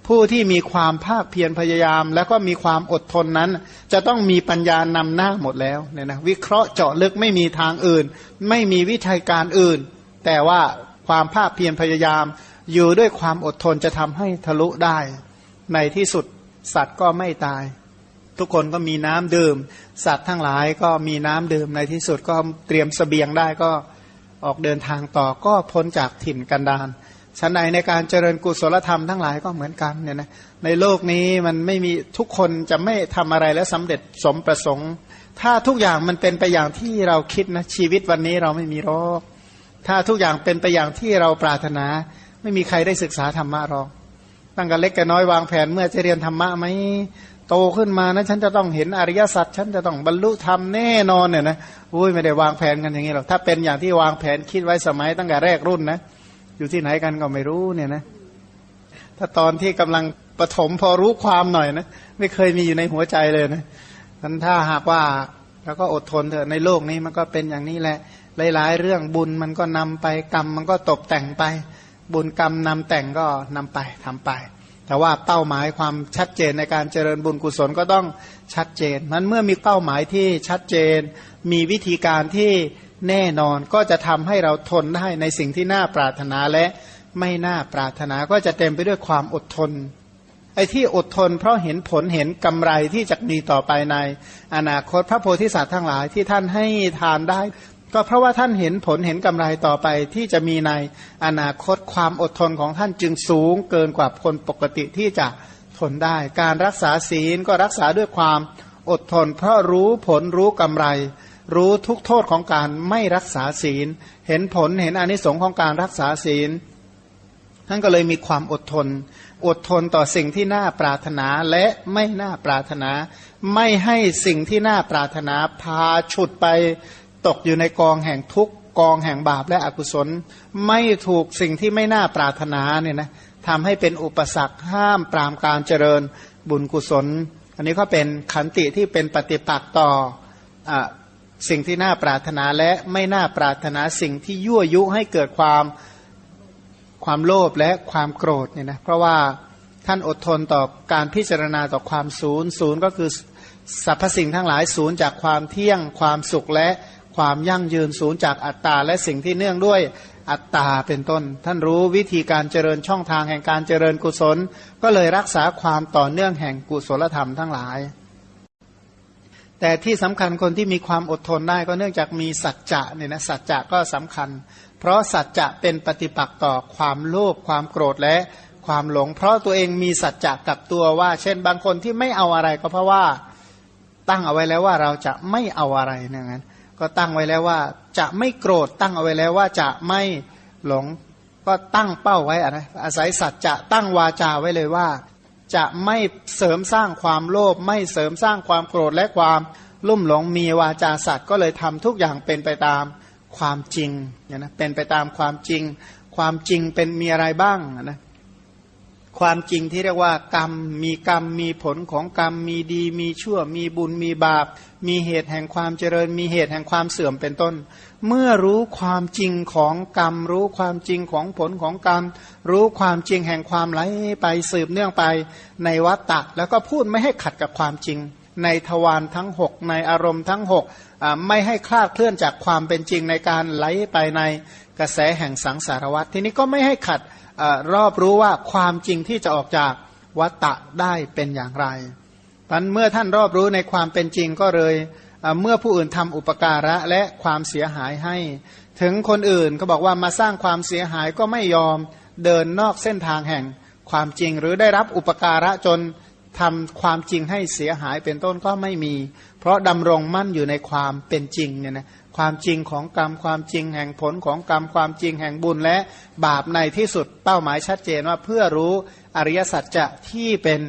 ผู้ที่มีความภาคเพียรพยายาม แล้วก็มีความอดทนนั้น จะต้องมีปัญญานำหน้าหมดแล้วเนี่ยนะวิเคราะห์เจาะลึกไม่มีทางอื่น ไม่มีวิธีการอื่น แต่ว่า ความภาคเพียรพยายาม อยู่ด้วยความอดทนจะทำให้ทะลุได้ ในที่สุดสัตว์ก็ไม่ตาย ทุกคนก็มีน้ำดื่ม สัตว์ทั้งหลายก็มีน้ำดื่มในที่สุดก็เตรียมสเสบียงได้ก็ออกเดินทางต่อก็พ้นจากถิ่นกันดานชั้นใดในการเจริญกุศลธรรมทั้งหลายก็เหมือนกันเนี่ยนะในโลกนี้มันไม่มีทุกคนจะไม่ทำอะไรแล้วสำเร็จสมประสงค์ ถ้าทุกอย่างมันเป็นไปอย่างที่เราคิดนะชีวิตวันนี้เราไม่มีโรค ถ้าทุกอย่างเป็นไปอย่างที่เราปรารถนา ไม่มีใครได้ศึกษาธรรมะหรอก ตั้งแต่เล็กแต่น้อยวางแผนเมื่อจะเรียนธรรมะไหมโตขึ้นมานะฉันจะต้องเห็นอริยสัจฉันจะต้องบรรลุธรรมแน่นอนเนี่ยนะอุ้ยไม่ได้วางแผนกันอย่างนี้หรอกถ้าเป็นอย่างที่วางแผนคิดไว้สมัยตั้งแต่แรกรุ่นนะอยู่ที่ไหนกันก็ไม่รู้เนี่ยนะถ้าตอนที่กำลังปฐมพอรู้ความหน่อยนะไม่เคยมีอยู่ในหัวใจเลยนะนั้นถ้าหากว่าแล้วก็อดทนเถอะในโลกนี้มันก็เป็นอย่างนี้แหละ หลายๆ เรื่องบุญมันก็นำไปกรรมมันก็ตกแต่งไป บุญกรรมนำแต่งก็นำไปทำไป แต่ว่าเป้าหมายความชัดเจนในการเจริญบุญกุศลก็ต้องชัดเจนนั้นเมื่อมีเป้าหมายที่ชัดเจน มีวิธีการที่แน่นอนก็จะทำให้เราทนได้ในสิ่งที่น่าปรารถนาและไม่น่าปรารถนาก็จะเต็มไปด้วยความอดทนไอ้ที่อดทนเพราะเห็นผลเห็นกำไรที่จะมีต่อไปในอนาคตพระโพธิสัตว์ทั้งหลายที่ท่านให้ทานได้ ก็เพราะว่าท่านเห็นผลเห็นกำไรต่อไปที่จะมีในอนาคตความอดทนของท่านจึงสูงเกินกว่าคนปกติที่จะทนได้ การรักษาศีลก็รักษาด้วยความอดทน เพราะรู้ผลรู้กำไร รู้ทุกโทษของการไม่รักษาศีล เห็นผลเห็นอนิสงค์ของการรักษาศีลท่านก็เลยมีความอดทน อดทนต่อสิ่งที่น่าปรารถนาและไม่น่าปรารถนา ไม่ให้สิ่งที่น่าปรารถนาพาฉุดไป ตกอยู่ในกองแห่งทุกกองแห่งบาปและอกุศล ไม่ถูกสิ่งที่ไม่น่าปรารถนาเนี่ยนะทำให้เป็นอุปสรรคห้ามปรามการเจริญบุญกุศล อันนี้ก็เป็นขันติที่เป็นปฏิปักษ์ต่ออสิ่งที่น่าปรารถนาและไม่น่าปรารถนาสิ่งที่ยั่วยุให้เกิดความความโลภและความโกรธเนี่ยนะเพราะว่าท่านอดทนต่อการพิจารณาต่อความศูนย์ศูนย์ก็คือสรรพสิ่งทั้งหลายศูนย์จากความเที่ยงความสุขและ ความยั่งยืนศูนย์จากอัตตาและสิ่งที่เนื่องด้วยอัตตาเป็นต้น ท่านรู้วิธีการเจริญช่องทางแห่งการเจริญกุศล ก็เลยรักษาความต่อเนื่องแห่งกุศลธรรมทั้งหลาย แต่ที่สำคัญคนที่มีความอดทนได้ก็เนื่องจากมีสัจจะเนี่ยนะสัจจะก็สำคัญ เพราะสัจจะเป็นปฏิปักษ์ต่อความโลภความโกรธและความหลง เพราะตัวเองมีสัจจะกับตัวว่า เช่นบางคนที่ไม่เอาอะไรก็เพราะว่าตั้งเอาไว้แล้วว่าเราจะไม่เอาอะไรเนี่ยงั้น ก็ตั้งไว้แล้วว่า จะไม่โกรธตั้งเอาไว้แล้วว่าจะไม่หลง ก็ตั้งเป้าไว้อะนะอาศัยสัตว์จะตั้งวาจาไว้เลยว่า จะไม่เสริมสร้างความโลภไม่เสริมสร้างความโกรธและความลุ่มหลงมีวาจาสัตว์ก็เลยทำทุกอย่างเป็นไปตามความจริงเนี่ยนะเป็นไปตามความจริง ความจริงเป็นมีอะไรบ้างนะความจริงที่เรียกว่ากรรมมีกรรมมีผลของกรรมมีดี มีชั่ว มีบุญมีบาป มีเหตุแห่งความเจริญ มีเหตุแห่งความเสื่อมเป็นต้น เมื่อรู้ความจริงของกรรม รู้ความจริงของผลของกรรม รู้ความจริงแห่งความไหลไปสืบเนื่องไปในวัฏฏะแล้วก็พูดไม่ให้ขัดกับความจริง ในทวารทั้งหกในอารมณ์ทั้งหกไม่ให้คลาดเคลื่อนจากความเป็นจริงในการไหลไปในกระแสแห่งสังสารวัฏทีนี้ก็ไม่ให้ขัดรอบรู้ว่าความจริงที่จะออกจากวัตตะได้เป็นอย่างไร พันเมื่อท่านรอบรู้ในความเป็นจริงก็เลยเมื่อผู้อื่นทำอุปการะและความเสียหายให้ ถึงคนอื่นก็บอกว่ามาสร้างความเสียหายก็ไม่ยอมเดินนอกเส้นทางแห่งความจริง หรือได้รับอุปการะจนทำความจริงให้เสียหายเป็นต้นก็ไม่มี เพราะดำรงมั่นอยู่ในความเป็นจริงเนี่ยนะความจริงของกรรมความจริงแห่งผลของกรรมความจริงแห่งบุญและบาปในที่สุดเป้าหมายชัดเจนว่าเพื่อรู้อริยสัจจะที่เป็น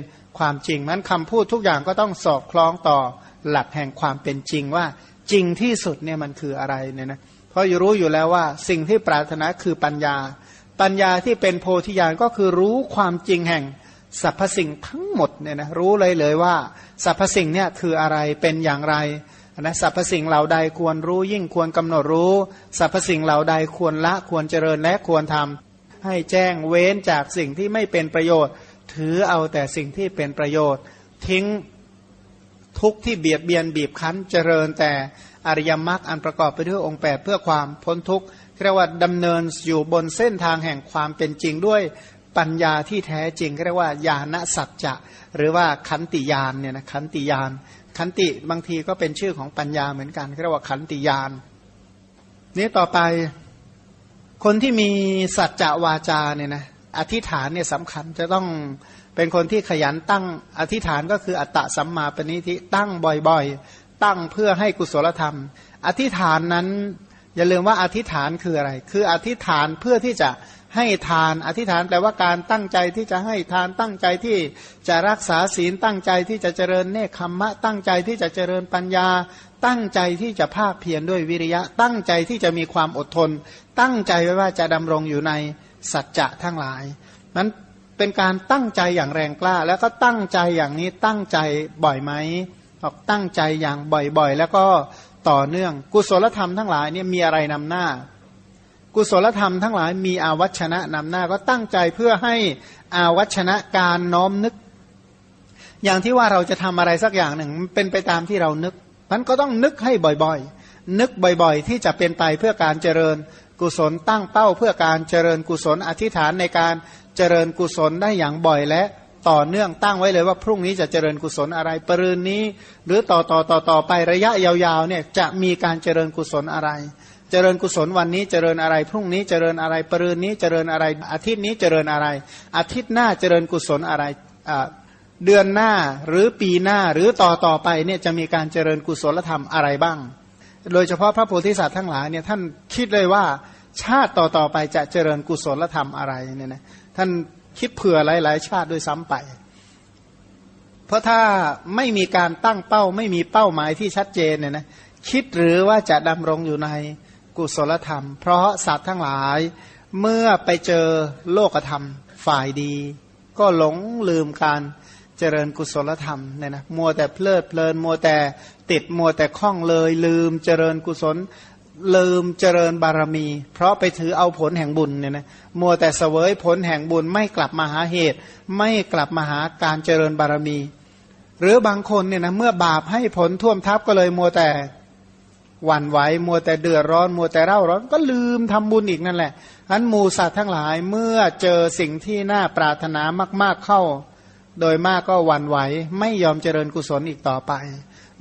ความจริงนั้นคำพูดทุกอย่างก็ต้องสอดคล้องต่อหลักแห่งความเป็นจริงว่าจริงที่สุดเนี่ยมันคืออะไรเนี่ยนะเพราะรู้อยู่แล้วว่าสิ่งที่ปรารถนาคือปัญญา ปัญญาที่เป็นโพธิญาณก็คือรู้ความจริงแห่งสรรพสิ่งทั้งหมดเนี่ยนะรู้เลยเลยว่าสรรพสิ่งเนี่ยคืออะไรเป็นอย่างไรนะสรรพสิ่งเหล่าใดควรรู้ยิ่งควรกำหนดรู้สรรพสิ่งเหล่าใดควรละควรเจริญและควรทำให้แจ้งเว้นจากสิ่งที่ไม่เป็นประโยชน์ ถือเอาแต่สิ่งที่เป็นประโยชน์ ทิ้งทุกที่เบียดเบียนบีบคั้นเจริญแต่อริยมรรคอันประกอบไปด้วยองค์แปดเพื่อความพ้นทุกข์เรียกว่าดำเนินอยู่บนเส้นทางแห่งความเป็นจริงด้วยปัญญาที่แท้จริงเรียกว่าญาณสัจจะ หรือว่าขันติยานเนี่ยนะขันติยาน ขันติบางทีก็เป็นชื่อของปัญญาเหมือนกันเรียกว่าขันติยาน นี้ต่อไปคนที่มีสัจจะวาจาเนี่ยนะ อธิษฐานเนี่ยสำคัญจะต้องเป็นคนที่ขยันตั้งอธิษฐานก็คืออัตตะสัมมาปณิทิตั้งบ่อยๆ ตั้งเพื่อให้กุศลธรรม อธิษฐานนั้นอย่าลืมว่าอธิษฐานคืออะไร คืออธิษฐานเพื่อที่จะให้ทาน อธิษฐานแปลว่าการตั้งใจที่จะให้ทานตั้งใจที่จะรักษาศีลตั้งใจที่จะเจริญเนคขมมะ ตั้งใจที่จะเจริญปัญญา ตั้งใจที่จะภาคเพียรด้วยวิริยะ ตั้งใจที่จะมีความอดทน ตั้งใจไว้ว่าจะดำรงอยู่ใน สัจจะทั้งหลายนั้นเป็นการตั้งใจอย่างแรงกล้า แล้วก็ตั้งใจอย่างนี้ตั้งใจบ่อยไหมบอกตั้งใจอย่างบ่อยๆ แล้วก็ต่อเนื่อง กุศลธรรมทั้งหลายเนี่ยมีอะไรนำหน้า กุศลธรรมทั้งหลายมีอาวัชนะนำหน้า ก็ตั้งใจเพื่อให้อาวัชนะการน้อมนึก อย่างที่ว่าเราจะทำอะไรสักอย่างหนึ่งเป็นไปตามที่เรานึกมันก็ต้องนึกให้บ่อยๆ นึกบ่อยๆ ที่จะเป็นไปเพื่อการเจริญ กุศลตั้งเป้าเพื่อการเจริญกุศลอธิษฐานในการเจริญกุศลได้อย่างบ่อยและต่อเนื่องตั้งไว้เลยว่าพรุ่งนี้จะเจริญกุศลอะไรปรืนนี้ หรือต่อต่อต่อต่อไประยะยาวๆเนี่ยจะมีการเจริญกุศลอะไร เจริญกุศลวันนี้เจริญอะไร พรุ่งนี้เจริญอะไรปรืนนี้เจริญอะไร อาทิตย์นี้เจริญอะไร อาทิตย์หน้าเจริญกุศลอะไรเดือนหน้าหรือปีหน้าหรือต่อต่อไปเนี่ยจะมีการเจริญกุศลธรรมอะไรบ้าง โดยเฉพาะพระโพธิสัตว์ทั้งหลายเนี่ยท่านคิดเลยว่าชาติต่อต่อไปจะเจริญกุศลธรรมอะไรเนี่ยนะท่านคิดเผื่อหลายๆ ชาติด้วยซ้ำไป เพราะถ้าไม่มีการตั้งเป้าไม่มีเป้าหมายที่ชัดเจนเนี่ยนะคิดหรือว่าจะดำรงอยู่ในกุศลธรรม เพราะสัตว์ทั้งหลายเมื่อไปเจอโลกธรรมฝ่ายดี ก็หลงลืมการ เจริญกุศลธรรมเนี่ยนะมัวแต่เพลิดเพลินมัวแต่ติดมัวแต่คล้องเลย ลืมเจริญกุศล ลืมเจริญบารมี เพราะไปถือเอาผลแห่งบุญเนี่ยนะมัวแต่เสวยผลแห่งบุญไม่กลับมาหาเหตุ ไม่กลับมาหาการเจริญบารมี หรือบางคนเนี่ยนะเมื่อบาปให้ผลท่วมทับก็เลยมัวแต่หวั่นไหวมัวแต่เดือดร้อน มัวแต่เร่าร้อนก็ลืมทำบุญอีกนั่นแหละอันมูสัตว์ทั้งหลายเมื่อเจอสิ่งที่น่าปรารถนามาก ๆเข้า โดยมากก็หวั่นไหว ไม่ยอมเจริญกุศลอีกต่อไป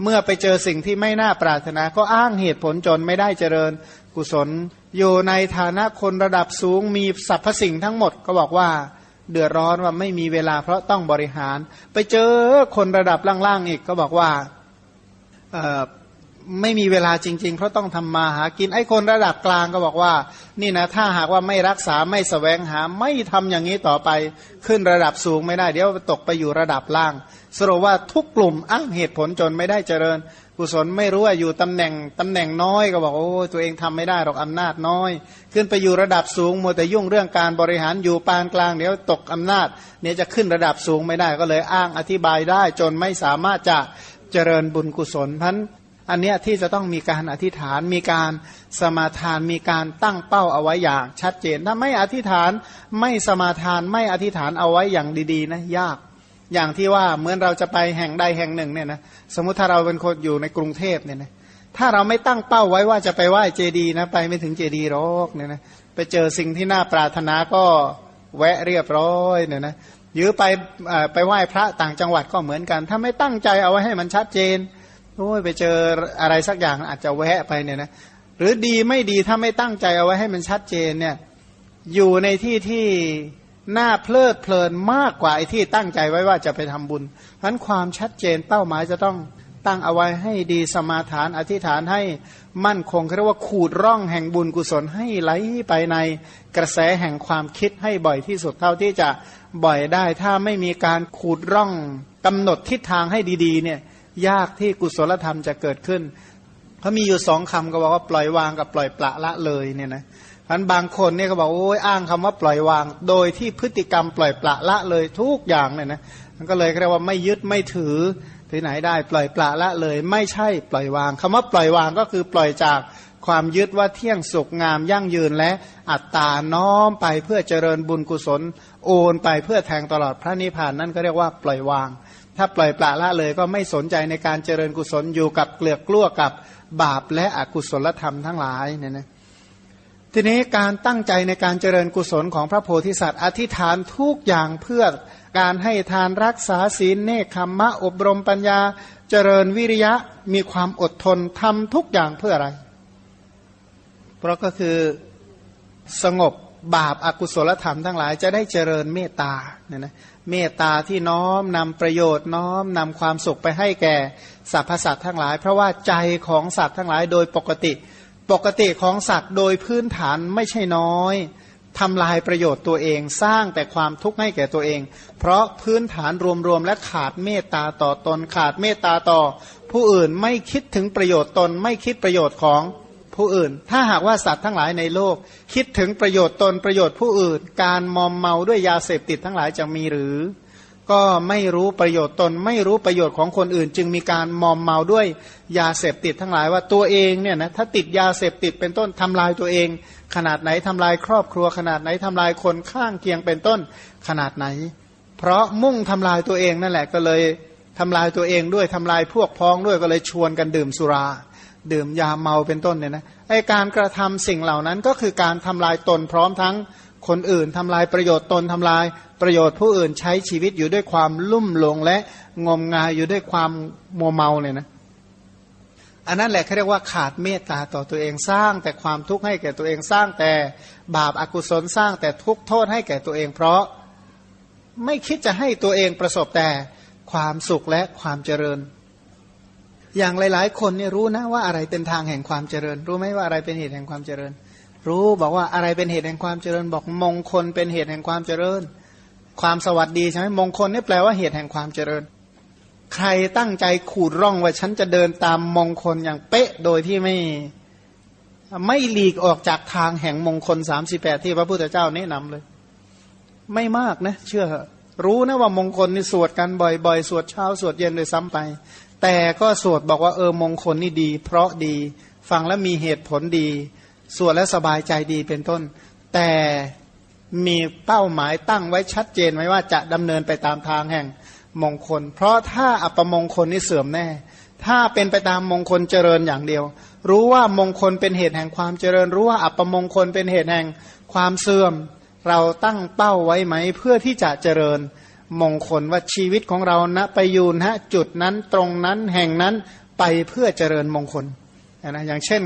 เมื่อไปเจอสิ่งที่ไม่น่าปรารถนา ก็อ้างเหตุผลจนไม่ได้เจริญกุศล อยู่ในฐานะคนระดับสูงมีสรรพสิ่งทั้งหมดก็บอกว่าเดือดร้อนว่าไม่มีเวลาเพราะต้องบริหาร ไปเจอคนระดับล่างๆอีกก็บอกว่า ไม่มีเวลาจริง ๆ เพราะต้องทำมาหากินไอ้คนระดับกลางก็บอกว่า นี่นะถ้าหากว่าไม่รักษาไม่สแสวงหาไม่ทำอย่างนี้ต่อไปขึ้นระดับสูงไม่ได้ เดี๋ยวตกไปอยู่ระดับล่าง สรุปว่าทุกกลุ่มอ้างเหตุผลจนไม่ได้เจริญ กุศลไม่รู้ว่าอยู่ตำแหน่งตำแหน่งน้อยก็บอกโอ้ตัวเองทำไม่ได้หรอกอำนาจน้อย ขึ้นไปอยู่ระดับสูงมัวแต่ยุ่งเรื่องการบริหารอยู่ปานกลางเดี๋ยวตกอำนาจเนี่ยจะขึ้นระดับสูงไม่ได้ก็เลยอ้างอธิบายได้จนไม่สามารถจะเจริญบุญกุศลพัน อันเนี้ยที่จะต้องมีการอธิษฐานมีการสมาทานมีการตั้งเป้าเอาไว้อย่างชัดเจน ถ้าไม่อธิษฐานไม่สมาทานไม่อธิษฐานเอาไว้อย่างดีๆนะยาก อย่างที่ว่าเหมือนเราจะไปแห่งใดแห่งหนึ่งเนี่ยนะสมมุติถ้าเราเป็นคนอยู่ในกรุงเทพเนี่ยนะถ้าเราไม่ตั้งเป้าไว้ว่าจะไปไหว้เจดีนะไปไม่ถึงเจดีหรอกเนี่ยนะไปเจอสิ่งที่น่าปรารถนาก็แวะเรียบร้อยเนี่ยนะหรือไปไปไหว้พระต่างจังหวัดก็เหมือนกัน ถ้าไม่ตั้งใจเอาไว้ให้มันชัดเจน โอ้ยไปเจออะไรสักอย่างอาจจะแวะไปเนี่ยนะหรือดีไม่ดีถ้าไม่ตั้งใจเอาไว้ให้มันชัดเจนเนี่ยอยู่ในที่ที่น่าเพลิดเพลินมากกว่าไอ้ที่ตั้งใจไว้ว่าจะไปทำบุญเพราะความชัดเจนเป้าหมายจะต้องตั้งเอาไว้ให้ดีสมาทานอธิษฐานให้มั่นคงเรียกว่าขูดร่องแห่งบุญกุศลให้ไหลไปในกระแสแห่งความคิดให้บ่อยที่สุดเท่าที่จะบ่อยได้ ถ้าไม่มีการขูดร่องกำหนดทิศทางให้ดีๆเนี่ย ยากที่กุศลธรรมจะเกิดขึ้นเขามีอยู่สองคำก็บอกว่าปล่อยวางกับปล่อยปละละเลยเนี่ยนะพันบางคนเนี่ยก็บอกโอ้ยอ้างคำว่าปล่อยวาง โดยที่พฤติกรรมปล่อยปละละเลยทุกอย่างเนี่ยนะมันก็เลยเรียกว่าไม่ยึดไม่ถือที่ไหนได้ปล่อยปละละเลย ไม่ใช่ปล่อยวางคำว่าปล่อยวางก็คือปล่อยจากความยึดว่าเที่ยงสุขงามยั่งยืนและอัตตาน้อมไปเพื่อเจริญบุญกุศล โอนไปเพื่อแทงตลอดพระนิพพานนั่นก็เรียกว่าปล่อยวาง ถ้าปล่อยปละละเลยก็ไม่สนใจในการเจริญกุศลอยู่กับเกลือกกลั้วกับบาปและอกุศลธรรมทั้งหลายเนี่ยนะทีนี้การตั้งใจในการเจริญกุศลของพระโพธิสัตว์ อธิษฐานทุกอย่างเพื่อการให้ทานรักษาศีลเนคขมมะอบรมปัญญาเจริญวิริยะมีความอดทนทำทุกอย่างเพื่ออะไร เพราะก็คือสงบบาปอากุศลธรรมทั้งหลายจะได้เจริญเมตตาเนี่ยนะ เมตตาที่น้อมนำประโยชน์น้อมนำความสุขไปให้แก่สรรพสัตว์ทั้งหลาย เพราะว่าใจของสัตว์ทั้งหลายโดยปกติ ปกติของสัตว์โดยพื้นฐานไม่ใช่น้อยทำลายประโยชน์ตัวเองสร้างแต่ความทุกข์ให้แก่ตัวเอง เพราะพื้นฐานรวมๆและขาดเมตตาต่อตนขาดเมตตาต่อ ผู้อื่นไม่คิดถึงประโยชน์ตนไม่คิดประโยชน์ของ ผู้อื่น ถ้าหากว่าสัตว์ทั้งหลายในโลก คิดถึงประโยชน์ตนประโยชน์ผู้อื่น การมอมเมาด้วยยาเสพติดทั้งหลายจะมีหรือ ก็ไม่รู้ประโยชน์ตน ไม่รู้ประโยชน์ของคนอื่น จึงมีการมอมเมาด้วยยาเสพติดทั้งหลายว่าตัวเองเนี่ยนะถ้าติดยาเสพติดเป็นต้นทำลายตัวเอง ขนาดไหนทำลายครอบครัวขนาดไหนทำลายคนข้างเคียงเป็นต้นขนาดไหน เพราะมุ่งทำลายตัวเองนั่นแหละก็เลยทำลายตัวเองด้วยทำลายพวกพ้องด้วยก็เลยชวนกันดื่มสุรา ดื่มยาเมาเป็นต้นเนี่ยนะไอการกระทำสิ่งเหล่านั้นก็คือการทำลายตนพร้อมทั้งคนอื่นทำลายประโยชน์ตนทำลายประโยชน์ผู้อื่นใช้ชีวิตอยู่ด้วยความลุ่มหลงและงมงายอยู่ด้วยความมัวเมาเนี่ยนะอันนั้นแหละเขาเรียกว่าขาดเมตตาต่อตัวเองสร้าง แต่ความทุกข์ให้แก่ตัวเองสร้างแต่บาปอากุศลสร้างแต่ทุกข์โทษให้แก่ตัวเอง เพราะไม่คิดจะให้ตัวเองประสบแต่ความสุขและความเจริญ อย่างหลาย ๆ คนเนี่ยรู้นะว่าอะไรเป็นทางแห่งความเจริญ รู้ไหมว่าอะไรเป็นเหตุแห่งความเจริญ รู้บอกว่าอะไรเป็นเหตุแห่งความเจริญ บอกมงคลเป็นเหตุแห่งความเจริญ ความสวัสดีใช่ไหมมงคลนี่แปลว่าเหตุแห่งความเจริญ ใครตั้งใจขูดร่องว่าฉันจะเดินตามมงคลอย่างเป๊ะโดยที่ไม่ไม่หลีกออกจากทางแห่งมงคลสามสิบแปดที่พระพุทธเจ้าแนะนำเลย ไม่มากนะ เชื่อรู้นะว่ามงคลนี่สวดกันบ่อยๆ สวดเช้าสวดเย็นเลยซ้ำไป แต่ก็สวดบอกว่าเออมงคลนี่ดี เพราะดีฟังแล้วมีเหตุผลดี สวดแล้วสบายใจดีเป็นต้น แต่มีเป้าหมายตั้งไว้ชัดเจนไว้ว่าจะดำเนินไปตามทางแห่งมงคล เพราะถ้าอัปมงคลนี่เสื่อมแน่ ถ้าเป็นไปตามมงคลเจริญอย่างเดียว รู้ว่ามงคลเป็นเหตุแห่งความเจริญ รู้ว่าอัปมงคลเป็นเหตุแห่งความเสื่อม เราตั้งเป้าไว้ไหมเพื่อที่จะเจริญ มงคลว่าชีวิตของเรานะไปอยู่นะจุดนั้นตรงนั้นแห่งนั้นไปเพื่อเจริญมงคลนะอย่างเช่น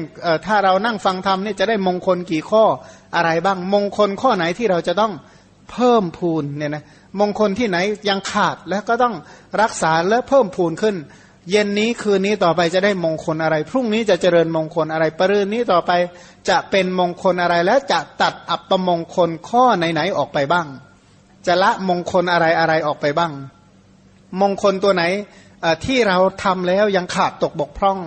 ถ้าเรานั่งฟังธรรมนี่จะได้มงคลกี่ข้ออะไรบ้างมงคลข้อไหนที่เราจะต้องเพิ่มพูนเนี่ยนะมงคลที่ไหนยังขาดแล้วก็ต้องรักษาและเพิ่มพูนขึ้น เย็นนี้คืนนี้ต่อไปจะได้มงคลอะไร พรุ่งนี้จะเจริญมงคลอะไรปรืนนี้ต่อไปจะเป็นมงคลอะไรและจะตัดอัปมงคลข้อไหนๆออกไปบ้าง จะละมงคลอะไรอะไรออกไปบ้าง มงคลตัวไหนที่เราทำแล้วยังขาดตกบกพร่อง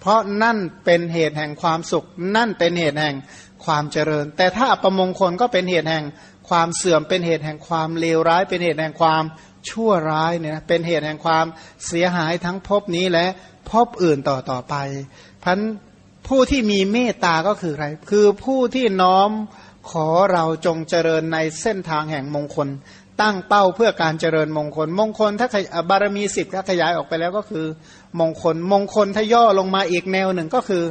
เพราะนั่นเป็นเหตุแห่งความสุข นั่นเป็นเหตุแห่งความเจริญ แต่ถ้าอัปมงคลก็เป็นเหตุแห่งความเสื่อมเป็นเหตุแห่งความเลวร้าย เป็นเหตุแห่งความชั่วร้ายเนี่ยเป็นเหตุแห่งความเสียหายทั้งภพนี้และภพอื่นต่อต่อไปพันผู้ที่มีเมตตาก็คือใคร คือผู้ที่น้อม ขอเราจงเจริญในเส้นทางแห่งมงคล ตั้งเป้าเพื่อการเจริญมงคล มงคลถ้าบารมีสิบถ้าขยายออกไปแล้วก็คือ มงคลมงคลถ้าย่อลงมาอีกแนวหนึ่งก็คือ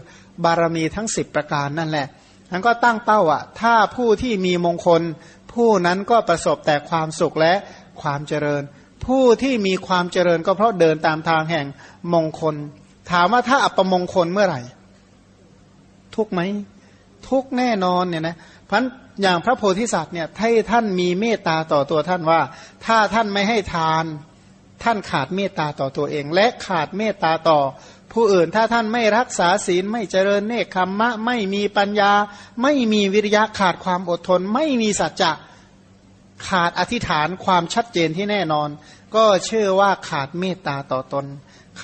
บารมีทั้งสิบประการนั่นแหละทั้นก็ตั้งเป้าอะ ถ้าผู้ที่มีมงคล ผู้นั้นก็ประสบแต่ความสุขและความเจริญ ผู้ที่มีความเจริญก็เพราะเดินตามทางแห่งมงคล ถามว่าถ้าอัปมงคลเมื่อไหร่ ทุกไหมทุกแน่นอนเนี่ยนะ พันอย่างพระโพธิสัตว์เนี่ยให้ท่านมีเมตตาต่อตัวท่านว่า ถ้าท่านไม่ให้ทาน ท่านขาดเมตตาต่อตัวเอง และขาดเมตตาต่อ ผู้อื่นถ้าท่านไม่รักษาศีลไม่เจริญเนคขมมะ ไม่มีปัญญา ไม่มีวิริยะขาดความอดทน ไม่มีสัจจะขาดอธิษฐานความชัดเจนที่แน่นอน ก็เชื่อว่าขาดเมตตาต่อตน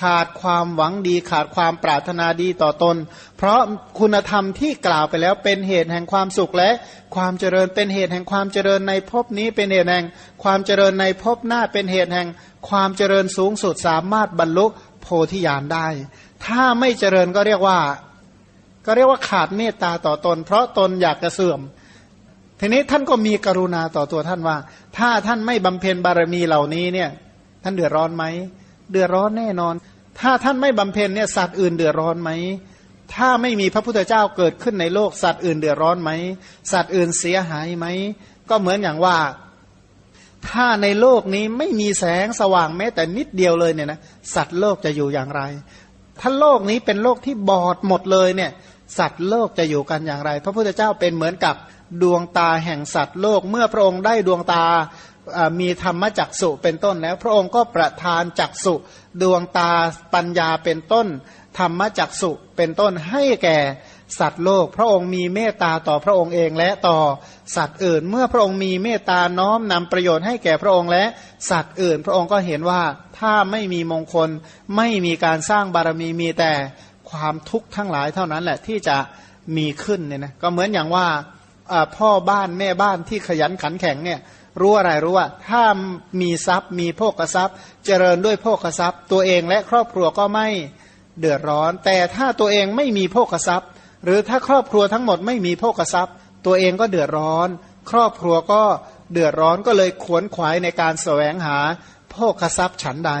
ขาดความหวังดี ขาดความปรารถนาดีต่อตน เพราะคุณธรรมที่กล่าวไปแล้วเป็นเหตุแห่งความสุขและความเจริญเป็นเหตุแห่งความเจริญในภพนี้เป็นเหตุแห่งความเจริญในภพหน้าเป็นเหตุแห่งความเจริญสูงสุดสามารถบรรลุโพธิญาณได้ ถ้าไม่เจริญก็เรียกว่า ก็เรียกว่าขาดเมตตาต่อตน เพราะตนอยากจะเสื่อม ทีนี้ท่านก็มีกรุณาต่อตัวท่านว่า ถ้าท่านไม่บำเพ็ญบารมีเหล่านี้เนี่ย ท่านเดือดร้อนไหม เดือดร้อนแน่นอน ถ้าท่านไม่บำเพ็ญเนี่ยสัตว์อื่นเดือดร้อนไหมถ้าไม่มีพระพุทธเจ้าเกิดขึ้นในโลกสัตว์อื่นเดือดร้อนไหมสัตว์อื่นเสียหายไหมก็เหมือนอย่างว่า ถ้าในโลกนี้ไม่มีแสงสว่างแม้แต่นิดเดียวเลยเนี่ยนะสัตว์โลกจะอยู่อย่างไร ถ้าโลกนี้เป็นโลกที่บอดหมดเลยเนี่ยสัตว์โลกจะอยู่กันอย่างไร พระพุทธเจ้าเป็นเหมือนกับดวงตาแห่งสัตว์โลกเมื่อพระองค์ได้ดวงตา มีธรรมจักสุเป็นต้นแล้ว พระองค์ก็ประทานจักสุดวงตาปัญญาเป็นต้น ธรรมจักสุเป็นต้นให้แก่สัตว์โลก พระองค์มีเมตตาต่อพระองค์เองและต่อสัตว์อื่น เมื่อพระองค์มีเมตตาน้อมนำประโยชน์ให้แก่พระองค์และสัตว์อื่น พระองค์ก็เห็นว่าถ้าไม่มีมงคลไม่มีการสร้างบารมีมีแต่ความทุกข์ทั้งหลายเท่านั้นแหละที่จะมีขึ้นเนี่ยนะก็เหมือนอย่างว่าพ่อบ้านแม่บ้านที่ขยันขันแข็งเนี่ย รู้อะไรรู้ว่า ถ้ามีทรัพย์มีโภกทรัพย์ เจริญด้วยโภกทรัพย์ ตัวเองและครอบครัวก็ไม่เดือดร้อน แต่ถ้าตัวเองไม่มีโภกทรัพย์ หรือถ้าครอบครัวทั้งหมดไม่มีโภกทรัพย์ ตัวเองก็เดือดร้อน ครอบครัวก็เดือดร้อนก็เลยขวนขวายในการแสวงหาโภกทรัพย์ฉันใด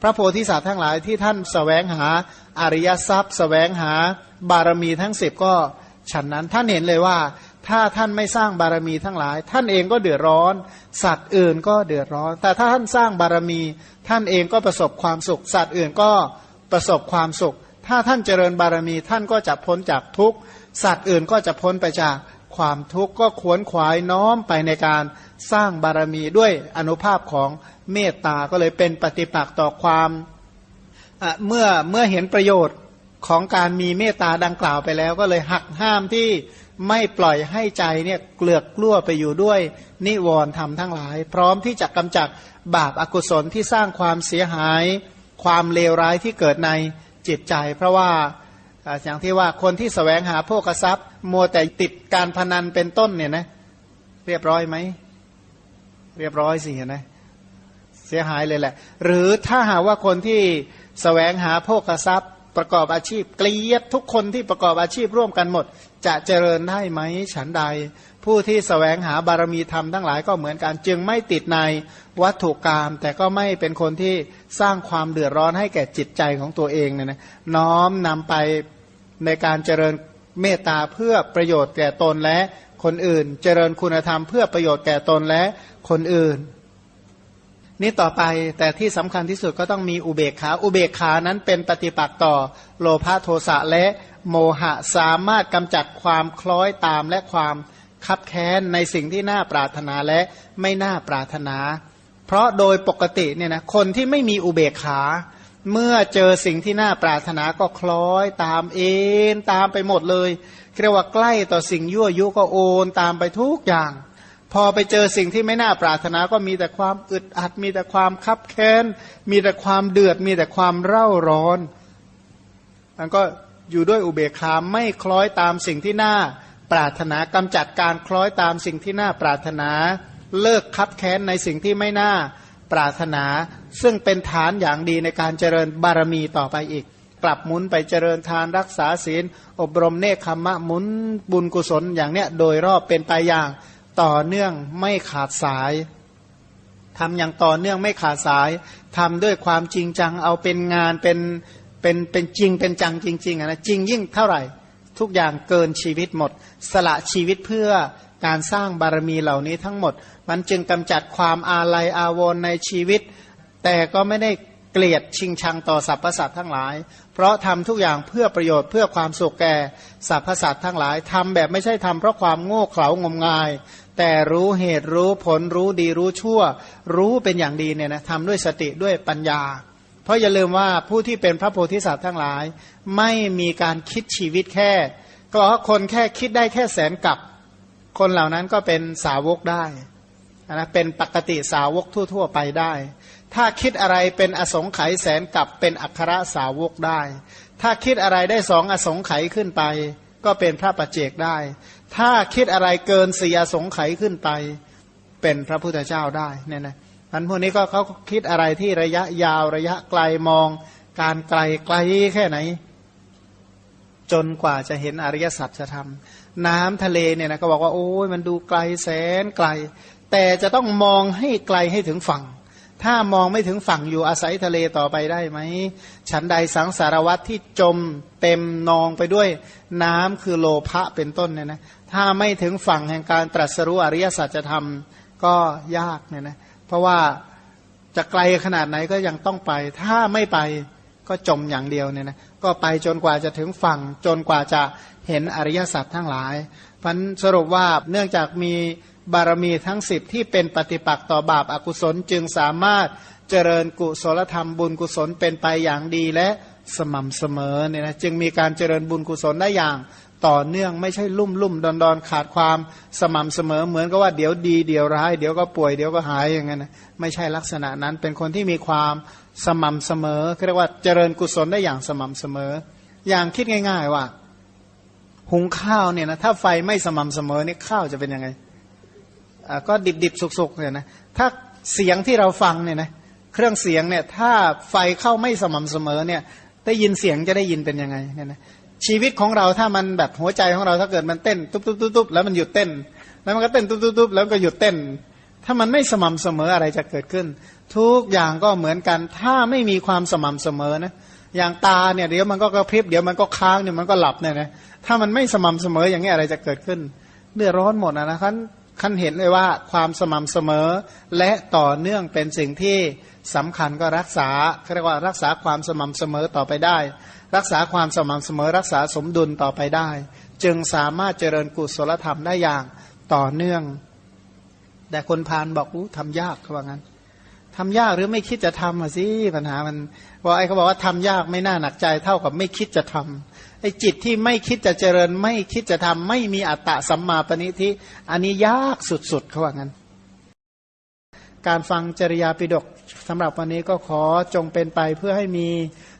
พระโพธิสัตว์ทั้งหลายที่ท่านแสวงหาอริยทรัพย์แสวงหาบารมีทั้งสิบก็ฉันนั้นท่านเห็นเลยว่า ถ้าท่านไม่สร้างบารมีทั้งหลาย ท่านเองก็เดือดร้อน สัตว์อื่นก็เดือดร้อน แต่ถ้าท่านสร้างบารมี ท่านเองก็ประสบความสุข สัตว์อื่นก็ประสบความสุข ถ้าท่านเจริญบารมี ท่านก็จะพ้นจากทุกข์สัตว์อื่นก็จะพ้นไปจากความทุกข์ก็ขวนขวายน้อมไปในการสร้างบารมีด้วยอนุภาพของเมตตาก็เลยเป็นปฏิปักษ์ต่อความเมื่อเมื่อเห็นประโยชน์ของการมีเมตตาดังกล่าวไปแล้ว ก็เลยหักห้ามที่ ไม่ปล่อยให้ใจเนี่ยเกลือกกลั้วไปอยู่ด้วย นิวรณ์ธรรมทั้งหลาย พร้อมที่จะกำจัดบาปอากุศลที่สร้างความเสียหาย ความเลวร้ายที่เกิดในจิตใจ เพราะว่าอย่างที่ว่าคนที่สแสวงหาโภคทรัพย์มัวแต่ติดการพนันเป็นต้นเนี่ยนะเรียบร้อยไหม เรียบร้อยสิเห็นไหมเสียหายเลยแหละ หรือถ้าหาว่าคนที่สแสวงหาโภคทรัพย์ ประกอบอาชีพเกลียดทุกคนที่ประกอบอาชีพร่วมกันหมด จะเจริญได้ไหมฉันใด ผู้ที่สแสวงหาบารมีธรรมทั้งหลายก็เหมือนกัน จึงไม่ติดในวัตถุกรรมแต่ก็ไม่เป็นคนที่สร้างความเดือดร้อนให้แก่จิตใจของตัวเองเนี่ยนะน้อมนำไปในการเจริญเมตตาเพื่อประโยชน์แก่ตนและคนอื่น เจริญคุณธรรมเพื่อประโยชน์แก่ตนและคนอื่น นี่ต่อไปแต่ที่สำคัญที่สุดก็ต้องมีอุเบกขา อุเบกขานั้นเป็นปฏิปักษ์ต่อโลภะโทสะและโมหะสามารถกำจัดความคล้อยตามและความคับแค้นในสิ่งที่น่าปรารถนาและไม่น่าปรารถนา เพราะโดยปกติเนี่ยนะคนที่ไม่มีอุเบกขา เมื่อเจอสิ่งที่น่าปรารถนาก็คล้อยตามเอ็นตามไปหมดเลยเรียกว่าใกล้ต่อสิ่งยั่วยุก็โอนตามไปทุกอย่าง พอไปเจอสิ่งที่ไม่น่าปรารถนาก็มีแต่ความอึดอัด มีแต่ความคับแค้น มีแต่ความเดือด มีแต่ความเร่าร้อนมันก็อยู่ด้วยอุเบกขาไม่คล้อยตามสิ่งที่น่าปรารถนากำจัดการคล้อยตามสิ่งที่น่าปรารถนา เลิกคับแค้นในสิ่งที่ไม่น่าปรารถนา ซึ่งเป็นฐานอย่างดีในการเจริญบารมีต่อไปอีก กลับหมุนไปเจริญทานรักษาศีล อบรมเนคขมะหมุนบุญกุศลอย่างเนี้ยโดยรอบเป็นไปอย่าง ต่อเนื่องไม่ขาดสายทำอย่างต่อเนื่องไม่ขาดสายทำด้วยความจริงจังเอาเป็นงานเป็นเป็นเป็นจริงเป็นจังจริงๆนะจริงยิ่งเท่าไหร่ ทุกอย่างเกินชีวิตหมด สละชีวิตเพื่อการสร้างบารมีเหล่านี้ทั้งหมด มันจึงกำจัดความอาลัยอาวรณ์ในชีวิต แต่ก็ไม่ได้เกลียดชิงชังต่อสรรพสัตว์ทั้งหลาย เพราะทำทุกอย่างเพื่อประโยชน์เพื่อความสุขแก่สรรพสัตว์ทั้งหลายทำแบบไม่ใช่ทำเพราะความโง่เขลางมงาย แต่รู้เหตุรู้ผลรู้ดีรู้ชั่ว รู้เป็นอย่างดีเนี่ยนะทำด้วยสติด้วยปัญญา เพราะอย่าลืมว่าผู้ที่เป็นพระโพธิสัตว์ทั้งหลาย ไม่มีการคิดชีวิตแค่ ก็บอกว่าคนแค่คิดได้แค่แสนกับ คนเหล่านั้นก็เป็นสาวกได้นะเป็นปกติสาวกทั่ว ๆ ไปได้ ถ้าคิดอะไรเป็นอสงไขยแสนกับเป็นอัครสาวกได้ ถ้าคิดอะไรได้สองอสงไขยขึ้นไป ก็เป็นพระปัจเจกได้ ถ้าคิดอะไรเกินสี่อสงไขยขึ้นไป เป็นพระพุทธเจ้าได้เนี่ยนะอันพวกนี้ก็เขาคิดอะไรที่ระยะยาวระยะไกลมอง การไกลไกลแค่ไหน จนกว่าจะเห็นอริยสัจจะทำน้ำทะเลเนี่ยนะก็บอกว่าโอ้ยมันดูไกลแสนไกล แต่จะต้องมองให้ไกลให้ถึงฝั่ง ถ้ามองไม่ถึงฝั่งอยู่อาศัยทะเลต่อไปได้ไหมฉันใดสังสารวัตที่จมเต็มนองไปด้วย น้ำคือโลภะเป็นต้นเนี่ยนะ ถ้าไม่ถึงฝั่งแห่งการตรัสรู้อริยสัจจะทำก็ยากเนี่ยนะเพราะว่าจะไกลขนาดไหนก็ยังต้องไป ถ้าไม่ไปก็จมอย่างเดียวเนี่ยนะก็ไปจนกว่าจะถึงฝั่ง จนกว่าจะเห็นอริยสัจทั้งหลายพันสรุปว่าเนื่องจากมีบารมีทั้งสิบที่เป็นปฏิปักษ์ต่อบาปอากุศลจึงสามารถเจริญกุศลธรรมบุญกุศลเป็นไปอย่างดีและสม่ำเสมอเนี่ยนะจึงมีการเจริญบุญกุศลได้อย่าง ต่อเนื่องไม่ใช่ลุ่มลุ่มดอนดอนขาดความสม่ำเสมอเหมือนกับว่าเดี๋ยวดีเดี๋ยวร้ายเดี๋ยวก็ป่วยเดี๋ยวก็หายอย่างเงี้ยนะไม่ใช่ลักษณะนั้นเป็นคนที่มีความสม่ำเสมอเรียกว่าเจริญกุศลได้อย่างสม่ำเสมอ อย่างคิดง่าย ๆ ว่า หุงข้าวเนี่ยนะถ้าไฟไม่สม่ำเสมอนี่ข้าวจะเป็นยังไงอ่าก็ดิบดิบสุกๆเนี่ยนะถ้าเสียงที่เราฟังเนี่ยนะเครื่องเสียงเนี่ยถ้าไฟเข้าไม่สม่ำเสมอเนี่ยได้ยินเสียงจะได้ยินเป็นยังไงเนี่ยนะ ชีวิตของเราถ้ามันแบบหัวใจของเราถ้าเกิดมันเต้นตุ๊บตุ๊บตุ๊บตุ๊บแล้วมันหยุดเต้น แล้วมันก็เต้นตุ๊บตุ๊บตุ๊บแล้วก็หยุดเต้น ถ้ามันไม่สม่ำเสมออะไรจะเกิดขึ้น ทุกอย่างก็เหมือนกัน ถ้าไม่มีความสม่ำเสมอนะอย่างตาเนี่ยเดี๋ยวมันก็กระพริบเดี๋ยวมันก็ค้างเนี่ยมันก็หลับเนี่ยนะถ้ามันไม่สม่ำเสมออย่างนี้อะไรจะเกิดขึ้นเดือดร้อนหมดนะนะครับขั้นเห็นเลยว่าความสม่ำเสมอ และต่อเนื่องเป็นสิ่งที่สำคัญก็รักษาเรียกว่ารักษาความสม่ำเสมอต่อไปได้ รักษาความสม่ำเสมอรักษาสมดุลต่อไปได้ จึงสามารถเจริญกุศลธรรมได้อย่างต่อเนื่อง แต่คนพานบอกอู้ทำยากเขาว่างั้นทำยากหรือไม่คิดจะทำอะสิปัญหามันว่าไอ้เขาบอกว่าทำยากไม่น่าหนักใจเท่ากับไม่คิดจะทำไอ้จิตที่ไม่คิดจะเจริญ ไม่คิดจะทำไม่มีอัตตะสัมมาปณิทิอันนี้ยากสุดๆเขาว่างั้น การฟังจริยาปิดกสำหรับวันนี้ก็ขอจงเป็นไปเพื่อให้มี